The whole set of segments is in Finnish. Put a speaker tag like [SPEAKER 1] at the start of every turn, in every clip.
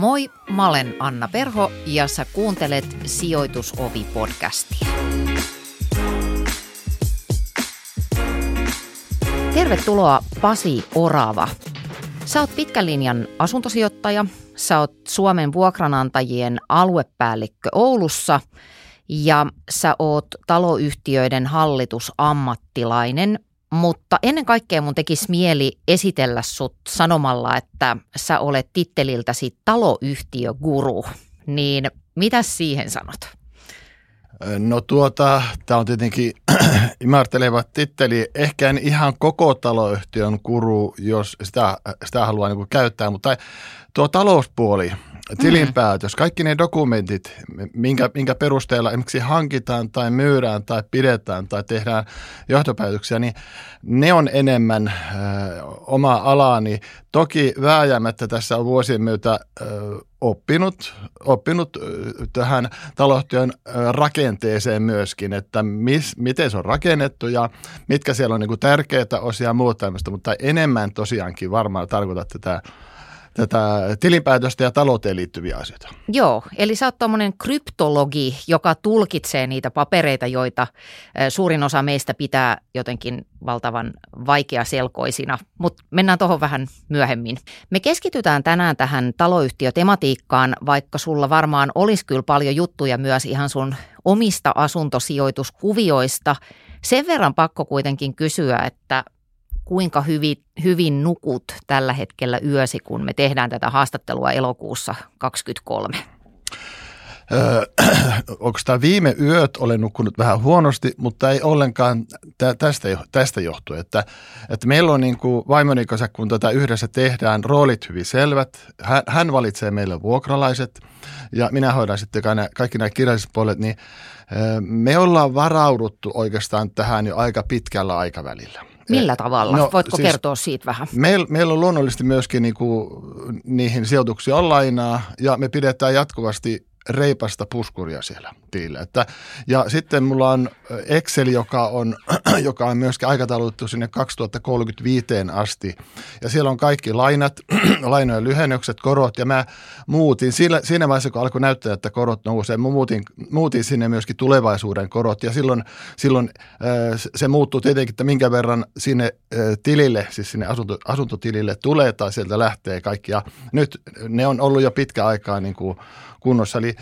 [SPEAKER 1] Moi, mä olen Anna Perho ja sä kuuntelet Sijoitusovi-podcastia. Tervetuloa Pasi Orava. Sä oot pitkän linjan asuntosijoittaja, sä oot Suomen vuokranantajien aluepäällikkö Oulussa ja sä oot taloyhtiöiden hallitusammattilainen – mutta ennen kaikkea mun tekisi mieli esitellä sut sanomalla, että sä olet titteliltäsi taloyhtiöguru. Niin mitä siihen sanot?
[SPEAKER 2] No tuota, tämä on tietenkin imarteleva titteli. Ehkä en ihan koko taloyhtiön guru, jos sitä, sitä haluaa niin käyttää, mutta tuo talouspuoli – tilinpäätös, kaikki ne dokumentit, minkä, minkä perusteella esimerkiksi hankitaan tai myydään tai pidetään tai tehdään johtopäätöksiä, niin ne on enemmän ö, oma alaani. Toki vääjäämättä tässä on vuosien myötä ö, oppinut, oppinut tähän taloustyön rakenteeseen myöskin, että mis, miten se on rakennettu ja mitkä siellä on niin tärkeitä osia ja muuta tämmöistä, mutta enemmän tosiaankin varmaan tarkoitat tätä tätä tilinpäätöstä ja talouteen liittyviä asioita.
[SPEAKER 1] Joo, eli sä oot tuommoinen kryptologi, joka tulkitsee niitä papereita, joita suurin osa meistä pitää jotenkin valtavan vaikeaselkoisina, mutta mennään tuohon vähän myöhemmin. Me keskitytään tänään tähän taloyhtiötematiikkaan, vaikka sulla varmaan olisi kyllä paljon juttuja myös ihan sun omista asuntosijoituskuvioista. Sen verran pakko kuitenkin kysyä, että kuinka hyvin, hyvin nukut tällä hetkellä yösi, kun me tehdään tätä haastattelua elokuussa 2023?
[SPEAKER 2] Öö, onko tämä viime yöt olen nukkunut vähän huonosti, mutta ei ollenkaan tästä, tästä johtuen. Että, että meillä on niin kuin vaimoni kanssa, kun tätä yhdessä tehdään, roolit hyvin selvät. Hän, hän valitsee meille vuokralaiset ja minä hoidan sitten kaikki nämä kirjalliset puolet, niin me ollaan varauduttu oikeastaan tähän jo aika pitkällä aikavälillä.
[SPEAKER 1] Millä tavalla? No, Voitko siis kertoa siitä vähän?
[SPEAKER 2] Meillä, meillä on luonnollisesti myöskin niinku, niihin sijoituksia on lainaa ja me pidetään jatkuvasti reipasta puskuria siellä tilillä. Että, ja sitten mulla on Excel, joka on, joka on myöskin aikataulutettu sinne 2035 asti. Ja siellä on kaikki lainat, lainojen lyhennykset, korot. Ja mä muutin siinä, siinä vaiheessa, kun alkoi näyttää, että korot nousee, mä muutin, muutin sinne myöskin tulevaisuuden korot. Ja silloin, silloin se muuttuu tietenkin, että minkä verran sinne tilille, siis sinne asunto, asuntotilille tulee tai sieltä lähtee kaikki. Ja nyt ne on ollut jo pitkä aikaa niin kuin kunnossa. Eli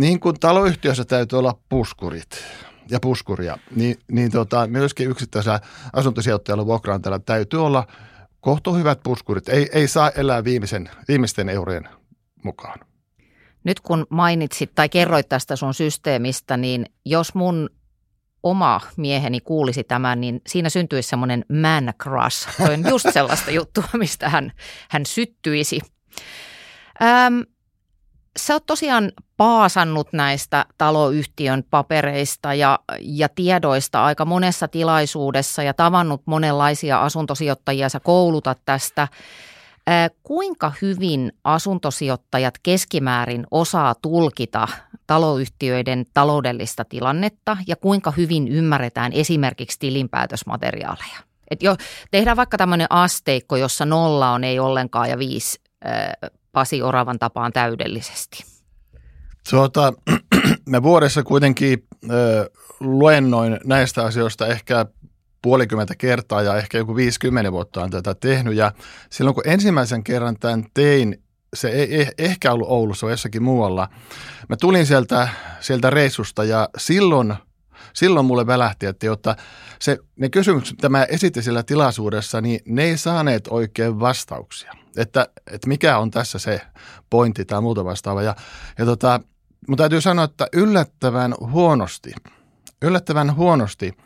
[SPEAKER 2] niin kuin taloyhtiössä täytyy olla puskurit ja puskuria, niin, niin tota, myöskin yksittäisellä asuntosijoittajalla vuokraantajalla täytyy olla kohtu hyvät puskurit. Ei, ei saa elää viimeisen, viimeisten eurojen mukaan.
[SPEAKER 1] Nyt kun mainitsit tai kerroit tästä sun systeemistä, niin jos mun oma mieheni kuulisi tämän, niin siinä syntyisi semmoinen man crush. Se on just sellaista juttua, mistä hän, hän syttyisi. Öm, sä oot tosiaan paasannut näistä taloyhtiön papereista ja, ja tiedoista aika monessa tilaisuudessa ja tavannut monenlaisia asuntosijoittajia, sä koulutat tästä. Kuinka hyvin asuntosijoittajat keskimäärin osaa tulkita taloyhtiöiden taloudellista tilannetta ja kuinka hyvin ymmärretään esimerkiksi tilinpäätösmateriaaleja? Et jo, tehdään vaikka tämmöinen asteikko, jossa nolla on ei ollenkaan ja viisi Pasi Oravan tapaan täydellisesti?
[SPEAKER 2] Tuota, mä vuodessa kuitenkin ö, luennoin näistä asioista ehkä puolikymmentä kertaa ja ehkä joku 50 vuotta on tätä tehnyt. Ja silloin kun ensimmäisen kerran tämän tein, se ei eh, ehkä ollut Oulussa, vaan jossakin muualla. Mä tulin sieltä, sieltä reissusta ja silloin, silloin mulle välähti, että jotta se, ne kysymykset, mitä mä esitin siellä tilaisuudessa, niin ne ei saaneet oikein vastauksia että, että mikä on tässä se pointti tai muuta vastaava. Ja, ja tota, mutta täytyy sanoa, että yllättävän huonosti, yllättävän huonosti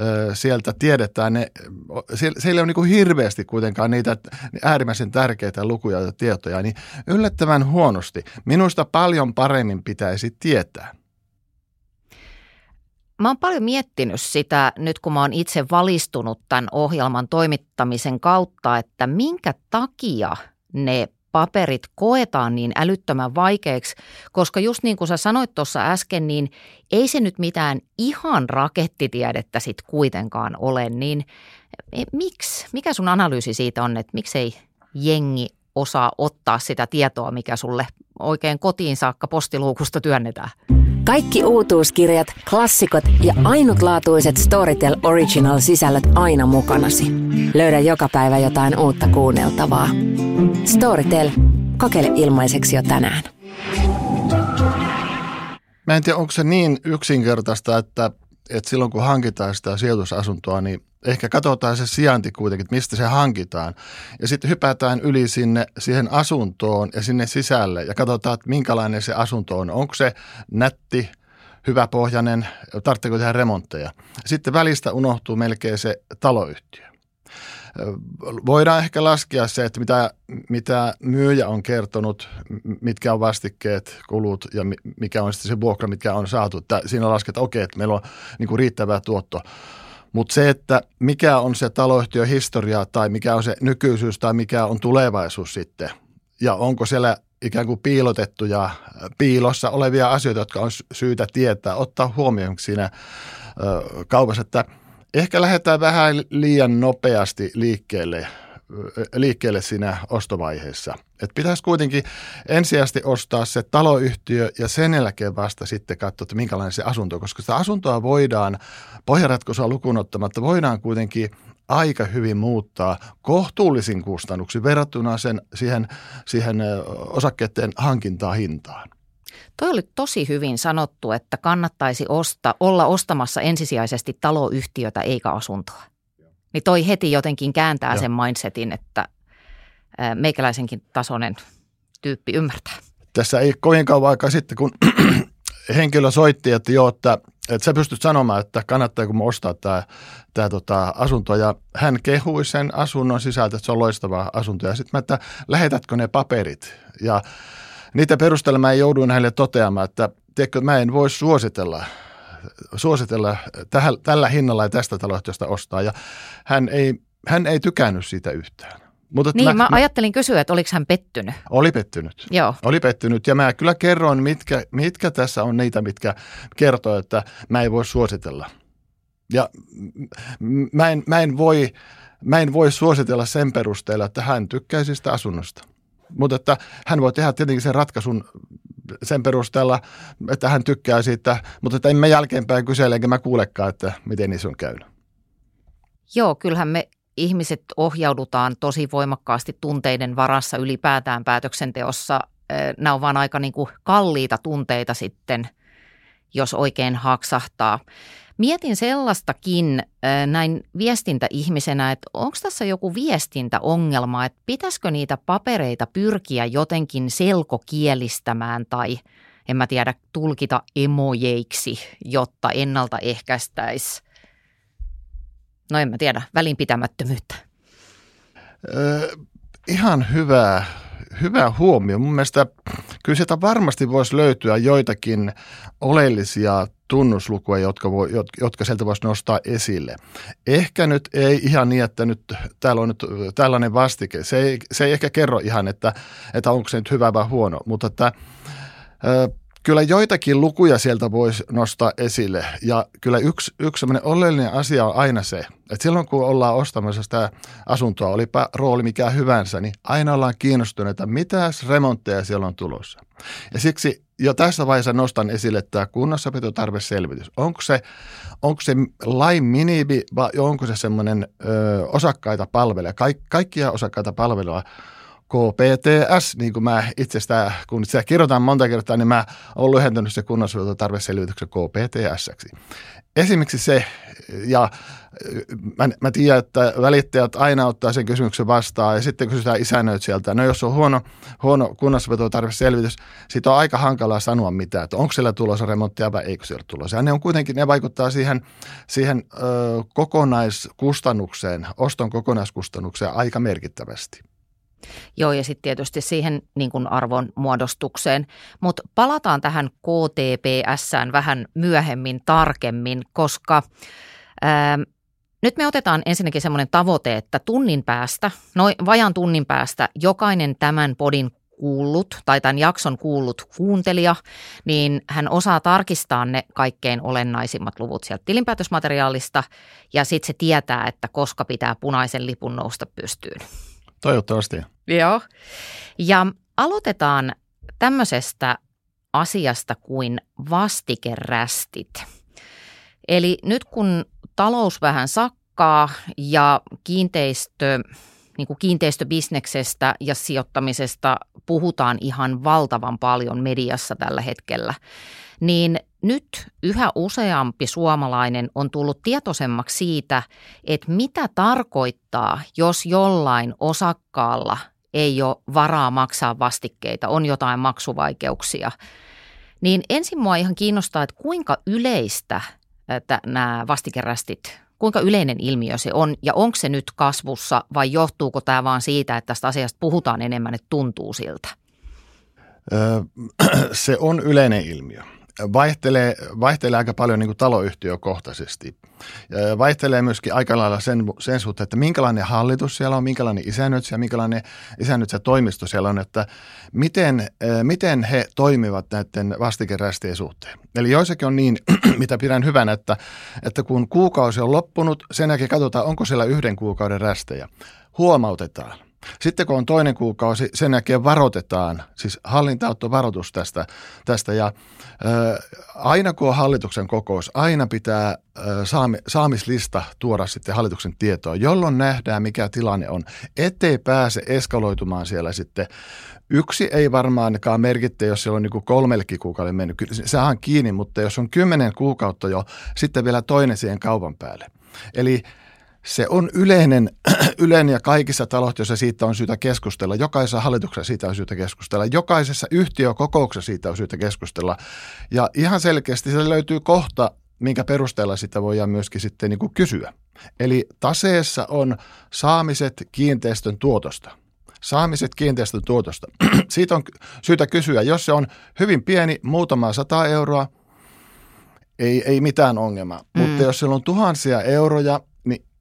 [SPEAKER 2] ö, sieltä tiedetään, ne, siellä, siellä ole niin kuin hirveästi kuitenkaan niitä äärimmäisen tärkeitä lukuja ja tietoja, niin yllättävän huonosti. Minusta paljon paremmin pitäisi tietää.
[SPEAKER 1] Mä oon paljon miettinyt sitä nyt, kun mä oon itse valistunut tämän ohjelman toimittamisen kautta, että minkä takia ne paperit koetaan niin älyttömän vaikeiksi, koska just niin kuin sä sanoit tuossa äsken, niin ei se nyt mitään ihan rakettitiedettä sitten kuitenkaan ole, niin e, miksi? Mikä sun analyysi siitä on, että miksei jengi osaa ottaa sitä tietoa, mikä sulle oikein kotiin saakka postiluukusta työnnetään.
[SPEAKER 3] Kaikki uutuuskirjat, klassikot ja ainutlaatuiset Storytel Original-sisällöt aina mukanasi. Löydä joka päivä jotain uutta kuunneltavaa. Storytel. Kokeile ilmaiseksi jo tänään.
[SPEAKER 2] Mä en tiedä, onko se niin yksinkertaista, että, että silloin kun hankitaan sitä sijoitusasuntoa, niin ehkä katsotaan se sijainti kuitenkin, että mistä se hankitaan. Ja sitten hypätään yli sinne siihen asuntoon ja sinne sisälle ja katsotaan, että minkälainen se asunto on. Onko se nätti, hyväpohjainen, tarvitseeko tehdä remontteja. Sitten välistä unohtuu melkein se taloyhtiö. Voidaan ehkä laskea se, että mitä, mitä myyjä on kertonut, mitkä on vastikkeet, kulut ja mikä on sitten se vuokra, mitkä on saatu. Siinä lasketaan, okei, että meillä on niin kuin riittävä tuotto. Mutta se, että mikä on se taloyhtiön historia tai mikä on se nykyisyys tai mikä on tulevaisuus sitten ja onko siellä ikään kuin piilotettuja, piilossa olevia asioita, jotka on syytä tietää, ottaa huomioon siinä kaupassa, että ehkä lähdetään vähän liian nopeasti liikkeelle liikkeelle siinä ostovaiheessa. Et pitäisi kuitenkin ensisijaisesti ostaa se taloyhtiö ja sen jälkeen vasta sitten katsoa, että minkälainen se asunto on, koska sitä asuntoa voidaan, pohjaratkaisua lukuun ottamatta, voidaan kuitenkin aika hyvin muuttaa kohtuullisin kustannuksin verrattuna sen, siihen, siihen osakkeiden hankintahintaan.
[SPEAKER 1] Toi oli tosi hyvin sanottu, että kannattaisi osta, olla ostamassa ensisijaisesti taloyhtiötä eikä asuntoa niin toi heti jotenkin kääntää Joo. sen mindsetin, että meikäläisenkin tasoinen tyyppi ymmärtää.
[SPEAKER 2] Tässä ei kovin kauan aikaa sitten, kun henkilö soitti, että joo, että, että sä pystyt sanomaan, että kannattaako mä ostaa tämä, tämä tota, asunto. Ja hän kehui sen asunnon sisältä, että se on loistava asunto. Ja sitten mä, että lähetätkö ne paperit? Ja niitä perusteella mä jouduin hänelle toteamaan, että tiedätkö, mä en voi suositella suositella tähän, tällä hinnalla ja tästä taloyhtiöstä ostaa. Ja hän ei, hän ei tykännyt siitä yhtään.
[SPEAKER 1] Mutta niin, mä, mä, ajattelin kysyä, että oliko hän pettynyt?
[SPEAKER 2] Oli pettynyt.
[SPEAKER 1] Joo.
[SPEAKER 2] Oli pettynyt ja mä kyllä kerroin, mitkä, mitkä tässä on niitä, mitkä kertoo, että mä en voi suositella. Ja mä en, mä en, voi, mä en voi suositella sen perusteella, että hän tykkäisi sitä asunnosta. Mutta että hän voi tehdä tietenkin sen ratkaisun sen perusteella, että hän tykkää siitä, mutta että en mä jälkeenpäin kysele, enkä mä kuulekaan, että miten niissä on käynyt.
[SPEAKER 1] Joo, kyllähän me ihmiset ohjaudutaan tosi voimakkaasti tunteiden varassa ylipäätään päätöksenteossa. Nämä on vaan aika niin kuin kalliita tunteita sitten, jos oikein haksahtaa. Mietin sellaistakin näin viestintäihmisenä, että onko tässä joku viestintäongelma, että pitäisikö niitä papereita pyrkiä jotenkin selkokielistämään tai en mä tiedä, tulkita emojeiksi, jotta ennaltaehkäistäisi, no en mä tiedä, välinpitämättömyyttä.
[SPEAKER 2] Ö, ihan hyvä, hyvä huomio. Mun mielestä kyllä sieltä varmasti voisi löytyä joitakin oleellisia tunnuslukuja, jotka, voi, jotka sieltä voisi nostaa esille. Ehkä nyt ei ihan niin, että nyt täällä on nyt tällainen vastike. Se ei, se ei ehkä kerro ihan, että, että onko se nyt hyvä vai huono, mutta että, kyllä joitakin lukuja sieltä voisi nostaa esille. Ja kyllä yksi, yksi oleellinen asia on aina se, että silloin kun ollaan ostamassa sitä asuntoa, olipa rooli mikä hyvänsä, niin aina ollaan kiinnostuneita, mitä remontteja siellä on tulossa. Ja siksi jo tässä vaiheessa nostan esille tämä kunnossapitotarveselvitys. Onko se, onko se lain minimi vai onko se semmoinen ö, osakkaita palvelija, Kaik, kaikkia osakkaita palvelua KPTS, niin kuin mä itse sitä, kun sitä kirjoitan monta kertaa, niin mä olen lyhentänyt se kunnossapitotarveselvityksen KPTS. Esimerkiksi se, ja mä, mä tiedän, että välittäjät aina ottaa sen kysymyksen vastaan ja sitten kysytään sieltä. No jos on huono, huono kunnossapitotarveselvitys, siitä on aika hankalaa sanoa mitään, että onko siellä tulossa remonttia vai eikö siellä tulossa. Ja ne on kuitenkin, ne vaikuttaa siihen, siihen ö, kokonaiskustannukseen, oston kokonaiskustannukseen aika merkittävästi.
[SPEAKER 1] Joo, ja sitten tietysti siihen niin kuin arvon muodostukseen. Mutta palataan tähän KTPSään vähän myöhemmin tarkemmin, koska ää, nyt me otetaan ensinnäkin semmoinen tavoite, että tunnin päästä, noin vajan tunnin päästä, jokainen tämän podin kuullut tai tämän jakson kuullut kuuntelija, niin hän osaa tarkistaa ne kaikkein olennaisimmat luvut sieltä tilinpäätösmateriaalista ja sitten se tietää, että koska pitää punaisen lipun nousta pystyyn.
[SPEAKER 2] Toivottavasti.
[SPEAKER 1] Joo. Ja aloitetaan tämmöisestä asiasta kuin vastikerästit. Eli nyt kun talous vähän sakkaa ja kiinteistö, niin kuin kiinteistöbisneksestä ja sijoittamisesta puhutaan ihan valtavan paljon mediassa tällä hetkellä, niin nyt yhä useampi suomalainen on tullut tietoisemmaksi siitä, että mitä tarkoittaa, jos jollain osakkaalla ei ole varaa maksaa vastikkeita, on jotain maksuvaikeuksia. Niin ensin mua ihan kiinnostaa, että kuinka yleistä että nämä vastikerästit, kuinka yleinen ilmiö se on ja onko se nyt kasvussa vai johtuuko tämä vaan siitä, että tästä asiasta puhutaan enemmän, että tuntuu siltä?
[SPEAKER 2] Se on yleinen ilmiö vaihtelee, vaihtelee aika paljon niin kuin taloyhtiökohtaisesti. Vaihtelee myöskin aika lailla sen, sen suhteen, että minkälainen hallitus siellä on, minkälainen isännöitsijä, minkälainen isännöitsijä toimisto siellä on, että miten, miten he toimivat näiden vastikerästien suhteen. Eli joissakin on niin, mitä pidän hyvänä, että, että kun kuukausi on loppunut, sen jälkeen katsotaan, onko siellä yhden kuukauden rästejä. Huomautetaan – sitten kun on toinen kuukausi, sen jälkeen varoitetaan, siis varoitus tästä, tästä ja ää, aina kun on hallituksen kokous, aina pitää ää, saami, saamislista tuoda sitten hallituksen tietoon, jolloin nähdään mikä tilanne on, ettei pääse eskaloitumaan siellä sitten Yksi ei varmaankaan merkitte, jos siellä on niin kolmellekin kuukauden mennyt. Se on kiinni, mutta jos on kymmenen kuukautta jo, sitten vielä toinen siihen kaupan päälle. Eli se on yleinen, yleinen ja kaikissa taloyhtiöissä siitä on syytä keskustella. Jokaisessa hallituksessa siitä on syytä keskustella. Jokaisessa yhtiökokouksessa siitä on syytä keskustella. Ja ihan selkeästi se löytyy kohta, minkä perusteella sitä voidaan myöskin sitten niin kuin kysyä. Eli taseessa on saamiset kiinteistön tuotosta. Saamiset kiinteistön tuotosta. Siitä on syytä kysyä, jos se on hyvin pieni, muutama sata euroa, ei, ei mitään ongelmaa. Mm. Mutta jos siellä on tuhansia euroja,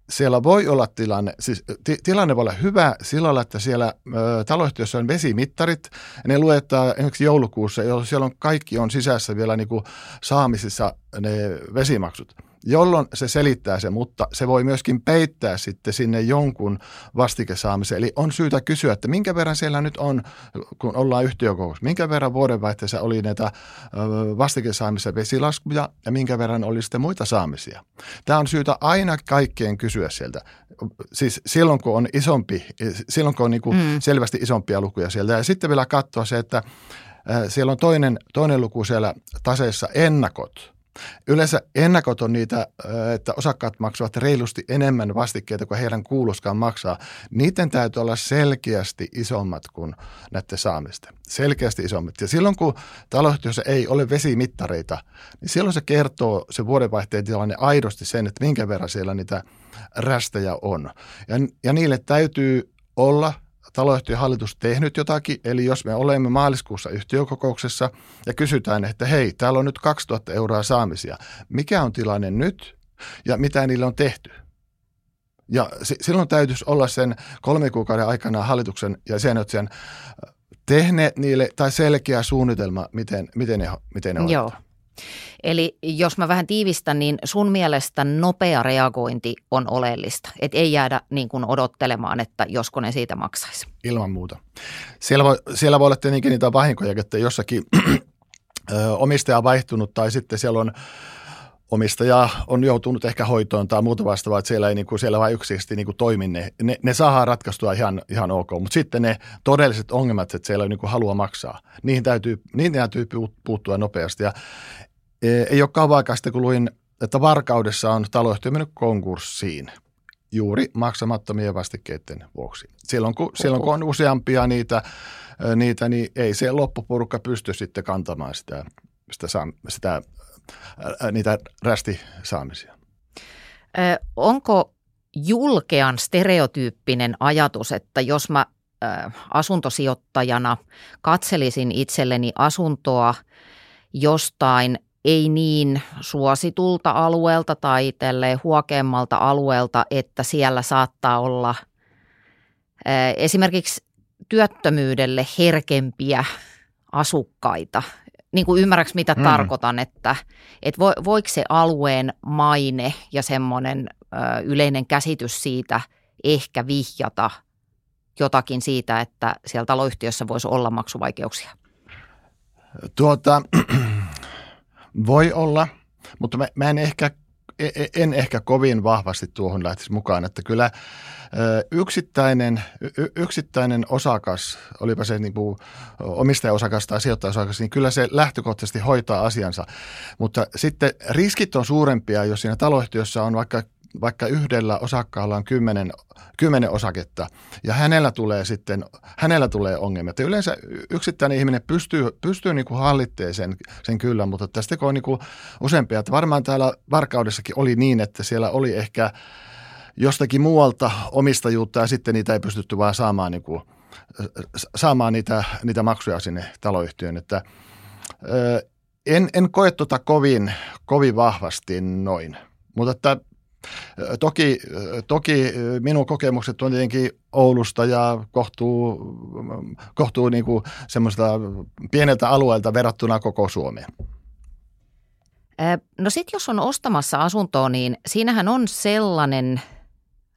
[SPEAKER 2] siellä voi olla tilanne, siis t- tilanne voi olla hyvä sillä että siellä ö, taloyhtiössä on vesimittarit, ja ne luetaan esimerkiksi joulukuussa, jolloin siellä on kaikki on sisässä vielä niin kuin saamisissa ne vesimaksut jolloin se selittää se, mutta se voi myöskin peittää sitten sinne jonkun vastikesaamisen. Eli on syytä kysyä, että minkä verran siellä nyt on, kun ollaan yhtiökokous, minkä verran vuodenvaihteessa oli näitä vastikesaamisen vesilaskuja ja minkä verran oli sitten muita saamisia. Tämä on syytä aina kaikkeen kysyä sieltä. Siis silloin, kun on isompi, silloin kun on niin kuin mm. selvästi isompia lukuja sieltä. Ja sitten vielä katsoa se, että siellä on toinen, toinen luku siellä taseessa ennakot – Yleensä ennakot on niitä, että osakkaat maksavat reilusti enemmän vastikkeita kuin heidän kuuluskaan maksaa. Niiden täytyy olla selkeästi isommat kuin näiden saamista. Selkeästi isommat. Ja silloin kun taloyhtiössä ei ole vesimittareita, niin silloin se kertoo se vuodenvaihteen tilanne aidosti sen, että minkä verran siellä niitä rästejä on. Ja, ja niille täytyy olla – taloyhtiön hallitus tehnyt jotakin, eli jos me olemme maaliskuussa yhtiökokouksessa ja kysytään, että hei, täällä on nyt 2000 euroa saamisia, mikä on tilanne nyt ja mitä niille on tehty? Ja silloin täytyisi olla sen kolme kuukauden aikana hallituksen ja sen tehneet niille tai selkeä suunnitelma, miten, miten ne, miten ne
[SPEAKER 1] Joo. Eli jos mä vähän tiivistän, niin sun mielestä nopea reagointi on oleellista. Että ei jäädä niin kuin odottelemaan, että josko ne siitä maksaisi.
[SPEAKER 2] Ilman muuta. Siellä voi, siellä voi olla tietenkin niitä vahinkoja, että jossakin omistaja on vaihtunut tai sitten siellä on omistaja on joutunut ehkä hoitoon tai muuta vastaavaa, että siellä ei niin kuin, siellä vain yksisesti niin kuin toimi ne. ne. Ne saadaan ratkaistua ihan, ihan ok, mutta sitten ne todelliset ongelmat, että siellä ei niin halua maksaa, niihin täytyy, niihin täytyy puuttua nopeasti. Ja ei ole kauan aikaa sitten, kun luin, että Varkaudessa on taloyhtiö mennyt konkurssiin juuri maksamattomien vastikkeiden vuoksi. Silloin kun, silloin kun on useampia niitä, niitä, niin ei se loppuporukka pysty sitten kantamaan sitä, sitä, sitä, niitä rästisaamisia.
[SPEAKER 1] Ö, onko julkean stereotyyppinen ajatus, että jos mä ö, asuntosijoittajana katselisin itselleni asuntoa jostain ei niin suositulta alueelta tai tälleen huokeammalta alueelta, että siellä saattaa olla esimerkiksi työttömyydelle herkempiä asukkaita. Niin kuin ymmärrätkö, mitä mm. tarkoitan, että, että vo, voiko se alueen maine ja semmoinen yleinen käsitys siitä ehkä vihjata jotakin siitä, että siellä taloyhtiössä voisi olla maksuvaikeuksia?
[SPEAKER 2] Tuota, voi olla, mutta mä, mä en ehkä e, e, en ehkä kovin vahvasti tuohon lähtisi mukaan, että kyllä yksittäinen, yksittäinen osakas, olipa se niin kuin omistajaosakas tai sijoittajaosakas, niin kyllä se lähtökohtaisesti hoitaa asiansa. Mutta sitten riskit on suurempia, jos siinä taloyhtiössä on vaikka vaikka yhdellä osakkaalla on kymmenen, kymmenen osaketta ja hänellä tulee sitten, hänellä tulee ongelmia. Että yleensä yksittäinen ihminen pystyy, pystyy niin kuin hallitteen sen, kyllä, mutta tästä on niin kuin useampia. Että varmaan täällä Varkaudessakin oli niin, että siellä oli ehkä jostakin muualta omistajuutta ja sitten niitä ei pystytty vaan saamaan, niin kuin, saamaan niitä, niitä maksuja sinne taloyhtiöön. Että, en, en koe tuota kovin, kovin vahvasti noin, mutta että Toki, toki minun kokemukset on tietenkin Oulusta ja kohtuu, kohtuu niin kuin semmoista pieneltä alueelta verrattuna koko Suomeen.
[SPEAKER 1] No sitten jos on ostamassa asuntoa, niin siinähän on sellainen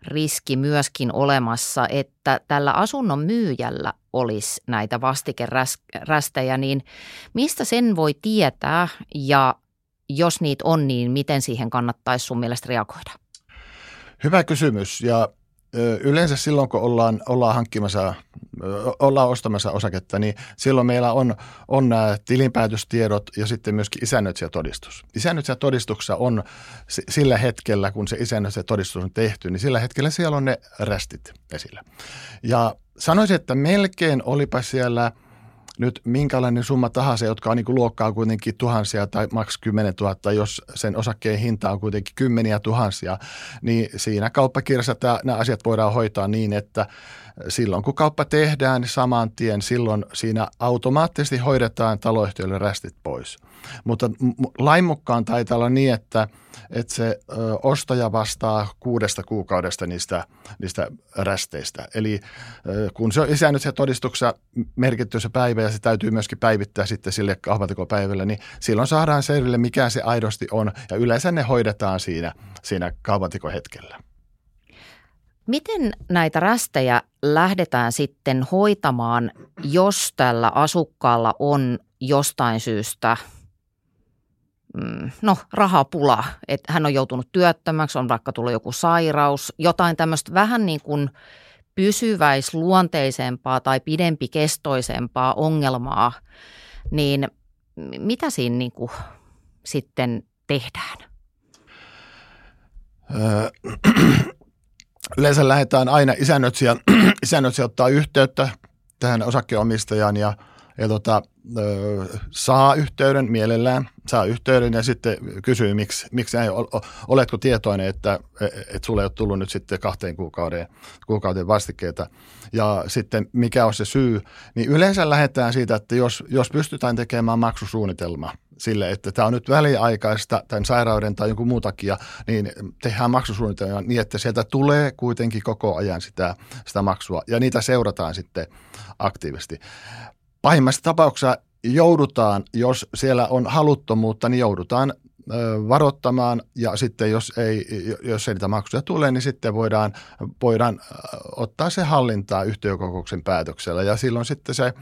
[SPEAKER 1] riski myöskin olemassa, että tällä asunnon myyjällä olisi näitä vastikerästejä, niin mistä sen voi tietää ja jos niitä on, niin miten siihen kannattaisi sun mielestä reagoida?
[SPEAKER 2] Hyvä kysymys ja yleensä silloin, kun ollaan, ollaan hankkimassa, ollaan ostamassa osaketta, niin silloin meillä on, on nämä tilinpäätöstiedot ja sitten myöskin isännöitsijätodistus. Isännöitsijätodistuksessa on sillä hetkellä, kun se isännöitsijätodistus on tehty, niin sillä hetkellä siellä on ne rästit esillä. Ja sanoisin, että melkein olipa siellä – nyt minkälainen summa tahansa, jotka on niin kuin luokkaa kuitenkin tuhansia tai maks 10 000, jos sen osakkeen hinta on kuitenkin kymmeniä tuhansia, niin siinä kauppakirjassa tämä, nämä asiat voidaan hoitaa niin, että silloin kun kauppa tehdään niin saman tien, silloin siinä automaattisesti hoidetaan taloyhtiöille rästit pois. Mutta lain mukaan taitaa olla niin, että, että se ostaja vastaa kuudesta kuukaudesta niistä, niistä rästeistä. Eli kun se on isänyt se todistuksessa merkitty se päivä ja se täytyy myöskin päivittää sitten sille kaupantekopäivälle, niin silloin saadaan selville, mikä se aidosti on ja yleensä ne hoidetaan siinä, siinä kaupantekohetkellä.
[SPEAKER 1] Miten näitä rästejä lähdetään sitten hoitamaan, jos tällä asukkaalla on jostain syystä no, rahapula, että hän on joutunut työttömäksi, on vaikka tullut joku sairaus, jotain tämmöistä vähän niin kuin pysyväisluonteisempaa tai pidempikestoisempaa ongelmaa, niin mitä siinä niin kuin sitten tehdään?
[SPEAKER 2] yleensä lähdetään aina isännöitsijä, isännöitsijä ottaa yhteyttä tähän osakkeenomistajaan ja, ja tota, saa yhteyden mielellään, saa yhteyden ja sitten kysyy, miksi, miksi ei, oletko tietoinen, että, että sulle ei ole tullut nyt sitten kahteen kuukauden, kuukauden vastikkeita? Ja sitten mikä on se syy, niin yleensä lähdetään siitä, että jos, jos pystytään tekemään maksusuunnitelma – sille, että tämä on nyt väliaikaista tämän sairauden tai jonkun muun takia, niin tehdään maksusuunnitelma niin, että sieltä tulee kuitenkin koko ajan sitä, sitä maksua ja niitä seurataan sitten aktiivisesti. Pahimmassa tapauksessa joudutaan, jos siellä on haluttomuutta, niin joudutaan varoittamaan ja sitten jos ei, jos ei niitä maksuja tule, niin sitten voidaan, voidaan ottaa se hallintaa yhtiökokouksen päätöksellä ja silloin sitten se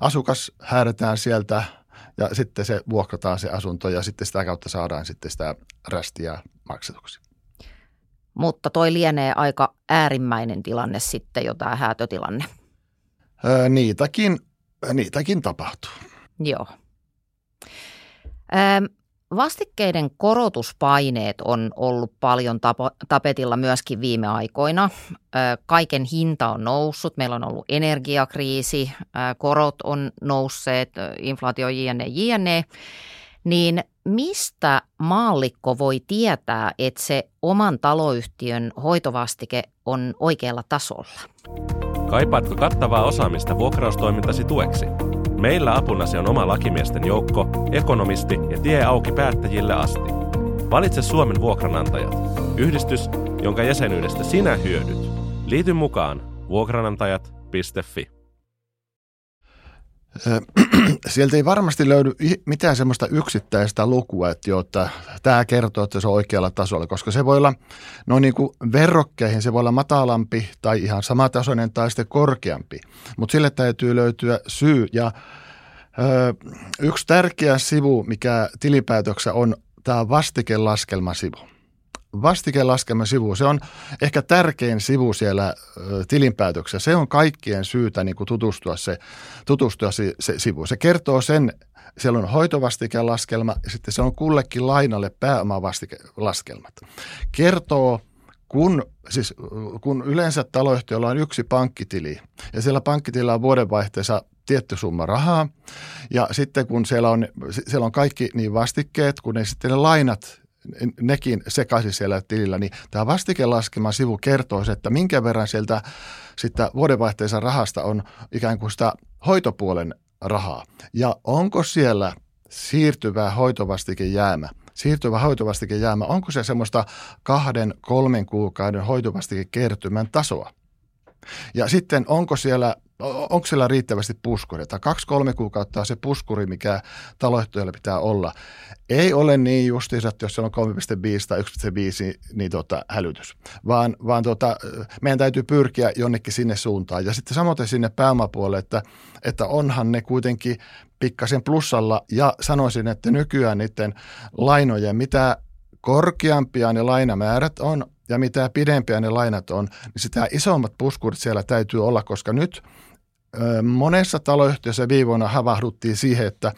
[SPEAKER 2] asukas häädetään sieltä ja sitten se vuokrataan se asunto ja sitten sitä kautta saadaan sitten sitä rästiä maksetuksi.
[SPEAKER 1] Mutta toi lienee aika äärimmäinen tilanne sitten jo tämä häätötilanne.
[SPEAKER 2] Öö, niitäkin, niitäkin tapahtuu.
[SPEAKER 1] Joo. Öö, Vastikkeiden korotuspaineet on ollut paljon tapetilla myöskin viime aikoina. Kaiken hinta on noussut, meillä on ollut energiakriisi, korot on nousseet, inflaatio jne, jne. Niin mistä maallikko voi tietää, että se oman taloyhtiön hoitovastike on oikealla tasolla?
[SPEAKER 4] Kaipaatko kattavaa osaamista vuokraustoimintasi tueksi? Meillä apunasi on oma lakimiesten joukko, ekonomisti ja tie auki päättäjille asti. Valitse Suomen vuokranantajat. Yhdistys, jonka jäsenyydestä sinä hyödyt. Liity mukaan vuokranantajat.fi.
[SPEAKER 2] sieltä ei varmasti löydy mitään semmoista yksittäistä lukua, että, jo, että tämä kertoo, että se on oikealla tasolla, koska se voi olla noin niin kuin verrokkeihin, se voi olla matalampi tai ihan samatasoinen tai sitten korkeampi, mutta sille täytyy löytyä syy. Ja ö, yksi tärkeä sivu, mikä tilipäätöksessä on tämä vastikelaskelmasivu sivu, se on ehkä tärkein sivu siellä tilinpäätöksessä. Se on kaikkien syytä niin kuin tutustua, se, tutustua se, se sivu. Se kertoo sen, siellä on hoitovastikelaskelma ja sitten se on kullekin lainalle pääomavastikelaskelmat. Kertoo kun, siis, kun yleensä taloyhtiöllä on yksi pankkitili ja siellä pankkitilillä on vuodenvaihteessa tietty summa rahaa ja sitten kun siellä on, siellä on kaikki niin vastikkeet, kun ne sitten ne lainat nekin sekaisin siellä tilillä, niin tämä vastikelaskema sivu kertoo, että minkä verran sieltä sitä vuodenvaihteessa rahasta on ikään kuin sitä hoitopuolen rahaa. Ja onko siellä siirtyvä hoitovastike jäämä? Siirtyvä hoitovastike jäämä, onko se semmoista kahden, kolmen kuukauden hoitovastikekertymän tasoa? Ja sitten onko siellä onko siellä riittävästi puskuria? Tai kaksi-kolme kuukautta on se puskuri, mikä taloyhtiöllä pitää olla. Ei ole niin justiinsa, että jos se on 3,5 tai 1,5, niin tota, hälytys, vaan, vaan tota, meidän täytyy pyrkiä jonnekin sinne suuntaan. Ja sitten samoin sinne pääomapuolelle, että, että onhan ne kuitenkin pikkasen plussalla ja sanoisin, että nykyään niiden lainojen, mitä korkeampia ne lainamäärät on ja mitä pidempiä ne lainat on, niin sitä isommat puskurit siellä täytyy olla, koska nyt – monessa taloyhtiössä viivoina havahduttiin siihen, että,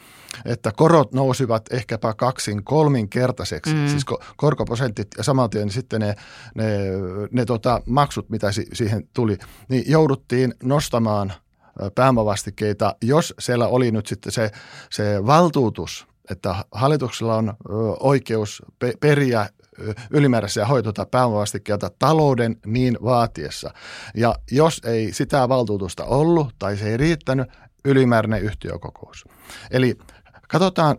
[SPEAKER 2] että korot nousivat ehkäpä kaksin kolminkertaiseksi, mm. siis korkoprosentit ja saman tien sitten ne, ne, ne tota, maksut, mitä si, siihen tuli, niin jouduttiin nostamaan pääomavastikkeita, jos siellä oli nyt sitten se, se valtuutus, että hallituksella on oikeus periä ylimääräisiä hoito- tai pääomavastikkeita talouden niin vaatiessa. Ja jos ei sitä valtuutusta ollut tai se ei riittänyt, ylimääräinen yhtiökokous. Eli katsotaan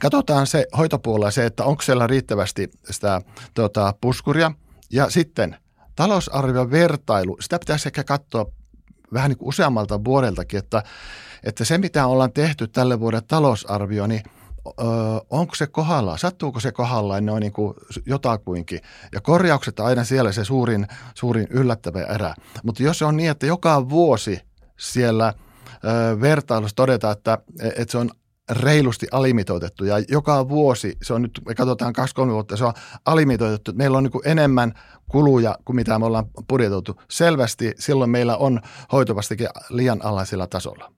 [SPEAKER 2] katsotaan se hoitopuolella se, että onko siellä riittävästi sitä tuota, puskuria. Ja sitten talousarvion vertailu, sitä pitäisi ehkä katsoa vähän niin kuin useammalta vuodeltakin, että, että se mitä ollaan tehty tälle vuoden talousarvio, niin – öö, onko se kohdallaan, sattuuko se kohdallaan noin niin kuin jotakuinkin. Ja korjaukset on aina siellä se suurin, suurin yllättävä erä. Mutta jos se on niin, että joka vuosi siellä öö, vertailussa todetaan, että, että se on reilusti alimitoitettu ja joka vuosi, se on nyt, me katsotaan 2-3 vuotta, se on alimitoitettu. Meillä on niin enemmän kuluja kuin mitä me ollaan budjetoitu. Selvästi silloin meillä on hoitovastikin liian alhaisella tasolla.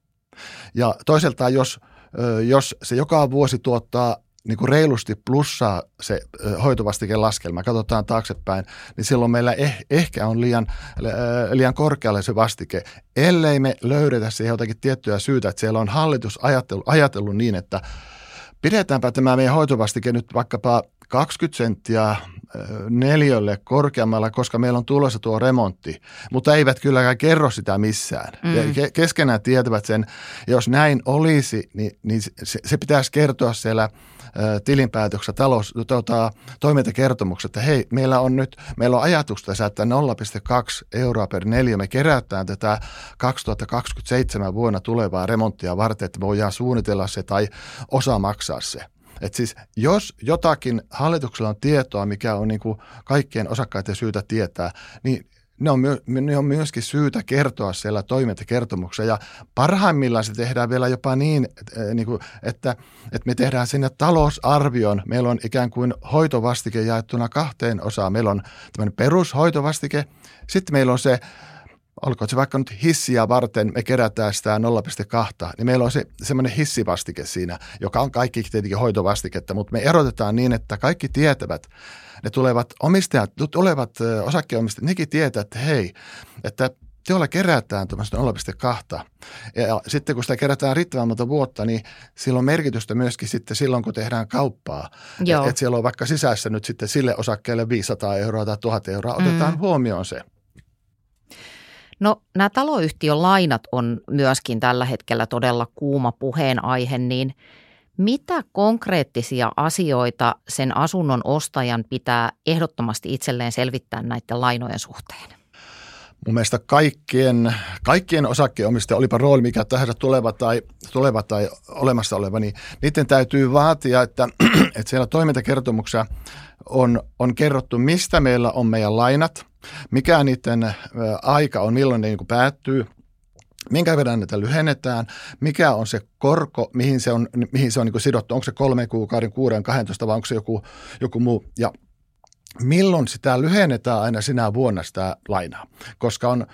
[SPEAKER 2] Ja toisaalta, jos – jos se joka vuosi tuottaa niin kuin reilusti plussaa se hoitovastike laskelma, katsotaan taaksepäin, niin silloin meillä eh, ehkä on liian, liian korkealle se vastike, ellei me löydetä siihen jotakin tiettyä syytä, että siellä on hallitus ajatellut, ajatellut niin, että pidetäänpä tämä meidän hoitovastike nyt vaikkapa 20 senttiä neljölle korkeammalla, koska meillä on tulossa tuo remontti, mutta eivät kylläkään kerro sitä missään. Mm. Ja keskenään tietävät sen, jos näin olisi, niin, niin se, se pitäisi kertoa siellä tilinpäätöksessä, talous, tuota, toimintakertomuksessa, että hei, meillä on nyt, meillä on ajatusta että 0,2 euroa per neljä, me kerätään tätä 2027 vuonna tulevaa remonttia varten, että me voidaan suunnitella se tai osa maksaa se. Et siis jos jotakin hallituksella on tietoa, mikä on niin kuin kaikkien osakkaiden syytä tietää, niin ne on, myö, ne on myöskin syytä kertoa siellä toimintakertomuksessa. Ja parhaimmillaan se tehdään vielä jopa niin, että, niin kuin, että, että me tehdään sinne talousarvion. Meillä on ikään kuin hoitovastike jaettuna kahteen osaan. Meillä on tämmöinen perushoitovastike, sitten meillä on se olkoon se vaikka nyt hissiä varten, me kerätään sitä 0,2, niin meillä on se semmoinen hissivastike siinä, joka on kaikki tietenkin hoitovastiketta, mutta me erotetaan niin, että kaikki tietävät, ne tulevat omistajat, tulevat osakkeenomistajat, nekin tietävät, että hei, että teolla kerätään tuommoista 0,2. Ja sitten kun sitä kerätään riittävän monta vuotta, niin sillä on merkitystä myöskin sitten silloin, kun tehdään kauppaa. Että et siellä on vaikka sisässä nyt sitten sille osakkeelle 500 euroa tai 1000 euroa, otetaan mm. huomioon se.
[SPEAKER 1] No nämä taloyhtiön lainat on myöskin tällä hetkellä todella kuuma puheenaihe, niin mitä konkreettisia asioita sen asunnon ostajan pitää ehdottomasti itselleen selvittää näiden lainojen suhteen?
[SPEAKER 2] mun mielestä kaikkien, kaikkien osakkeenomistajien, olipa rooli mikä tahansa tuleva tai, tuleva tai olemassa oleva, niin niiden täytyy vaatia, että, että siellä toimintakertomuksessa on, on kerrottu, mistä meillä on meidän lainat, mikä niiden aika on, milloin ne niin päättyy, minkä verran näitä lyhennetään, mikä on se korko, mihin se on, mihin se on niin sidottu, onko se kolme kuukauden, kuuden, 12 vai onko se joku, joku muu. Ja milloin sitä lyhennetään aina sinä vuonna sitä lainaa, koska on ö,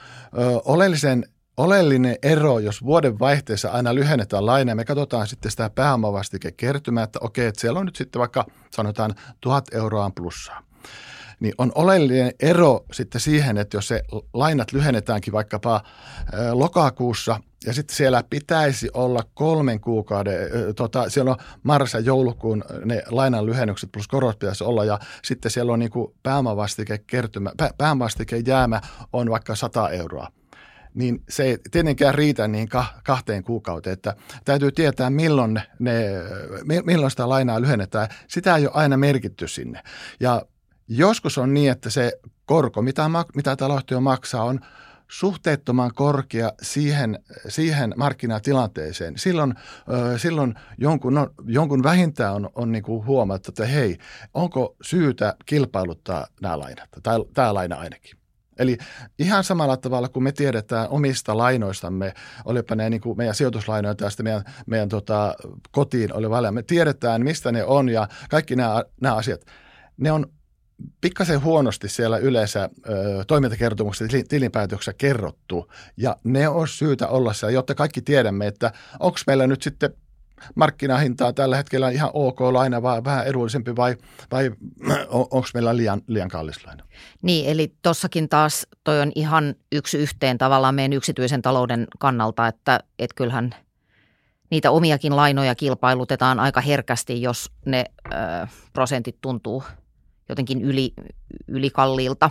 [SPEAKER 2] oleellisen oleellinen ero, jos vuoden vaihteessa aina lyhennetään lainaa, me katsotaan sitten sitä pääomavastikekertymää, että okei, että siellä on nyt sitten vaikka sanotaan tuhat euroa plussaa. Niin on oleellinen ero sitten siihen, että jos se lainat lyhennetäänkin vaikkapa lokakuussa ja sitten siellä pitäisi olla kolmen kuukauden, tota, siellä on mars ja joulukuun ne lainan lyhennykset plus korot pitäisi olla ja sitten siellä on niin kuin pääomavastike kertymä, pääomavastike jäämä on vaikka 100 euroa niin se ei tietenkään riitä niin kahteen kuukauteen, että täytyy tietää milloin, ne, milloin sitä lainaa lyhennetään. Sitä ei ole aina merkitty sinne. Ja joskus on niin, että se korko, mitä, mitä taloyhtiö maksaa, on suhteettoman korkea siihen, siihen markkinatilanteeseen. Silloin, silloin jonkun, no, jonkun vähintään on, on niin kuin huomattu, että hei, onko syytä kilpailuttaa nämä lainat, tai tämä laina ainakin. Eli ihan samalla tavalla kuin me tiedetään omista lainoistamme, olipa ne niin kuin meidän sijoituslainoja tästä meidän, meidän tota, kotiin oli välillä, me tiedetään mistä ne on ja kaikki nämä, nämä asiat, ne on pikkasen huonosti siellä yleensä ö, toimintakertomuksessa tilinpäätöksessä kerrottu ja ne on syytä olla siellä, jotta kaikki tiedämme, että onko meillä nyt sitten markkinahintaa tällä hetkellä ihan ok laina vai vähän edullisempi vai, vai onko meillä liian, liian kallis laina?
[SPEAKER 1] Niin, eli tuossakin taas toi on ihan yksi yhteen tavallaan meidän yksityisen talouden kannalta, että et kyllähän niitä omiakin lainoja kilpailutetaan aika herkästi, jos ne ö, prosentit tuntuu jotenkin yli, ylikalliilta.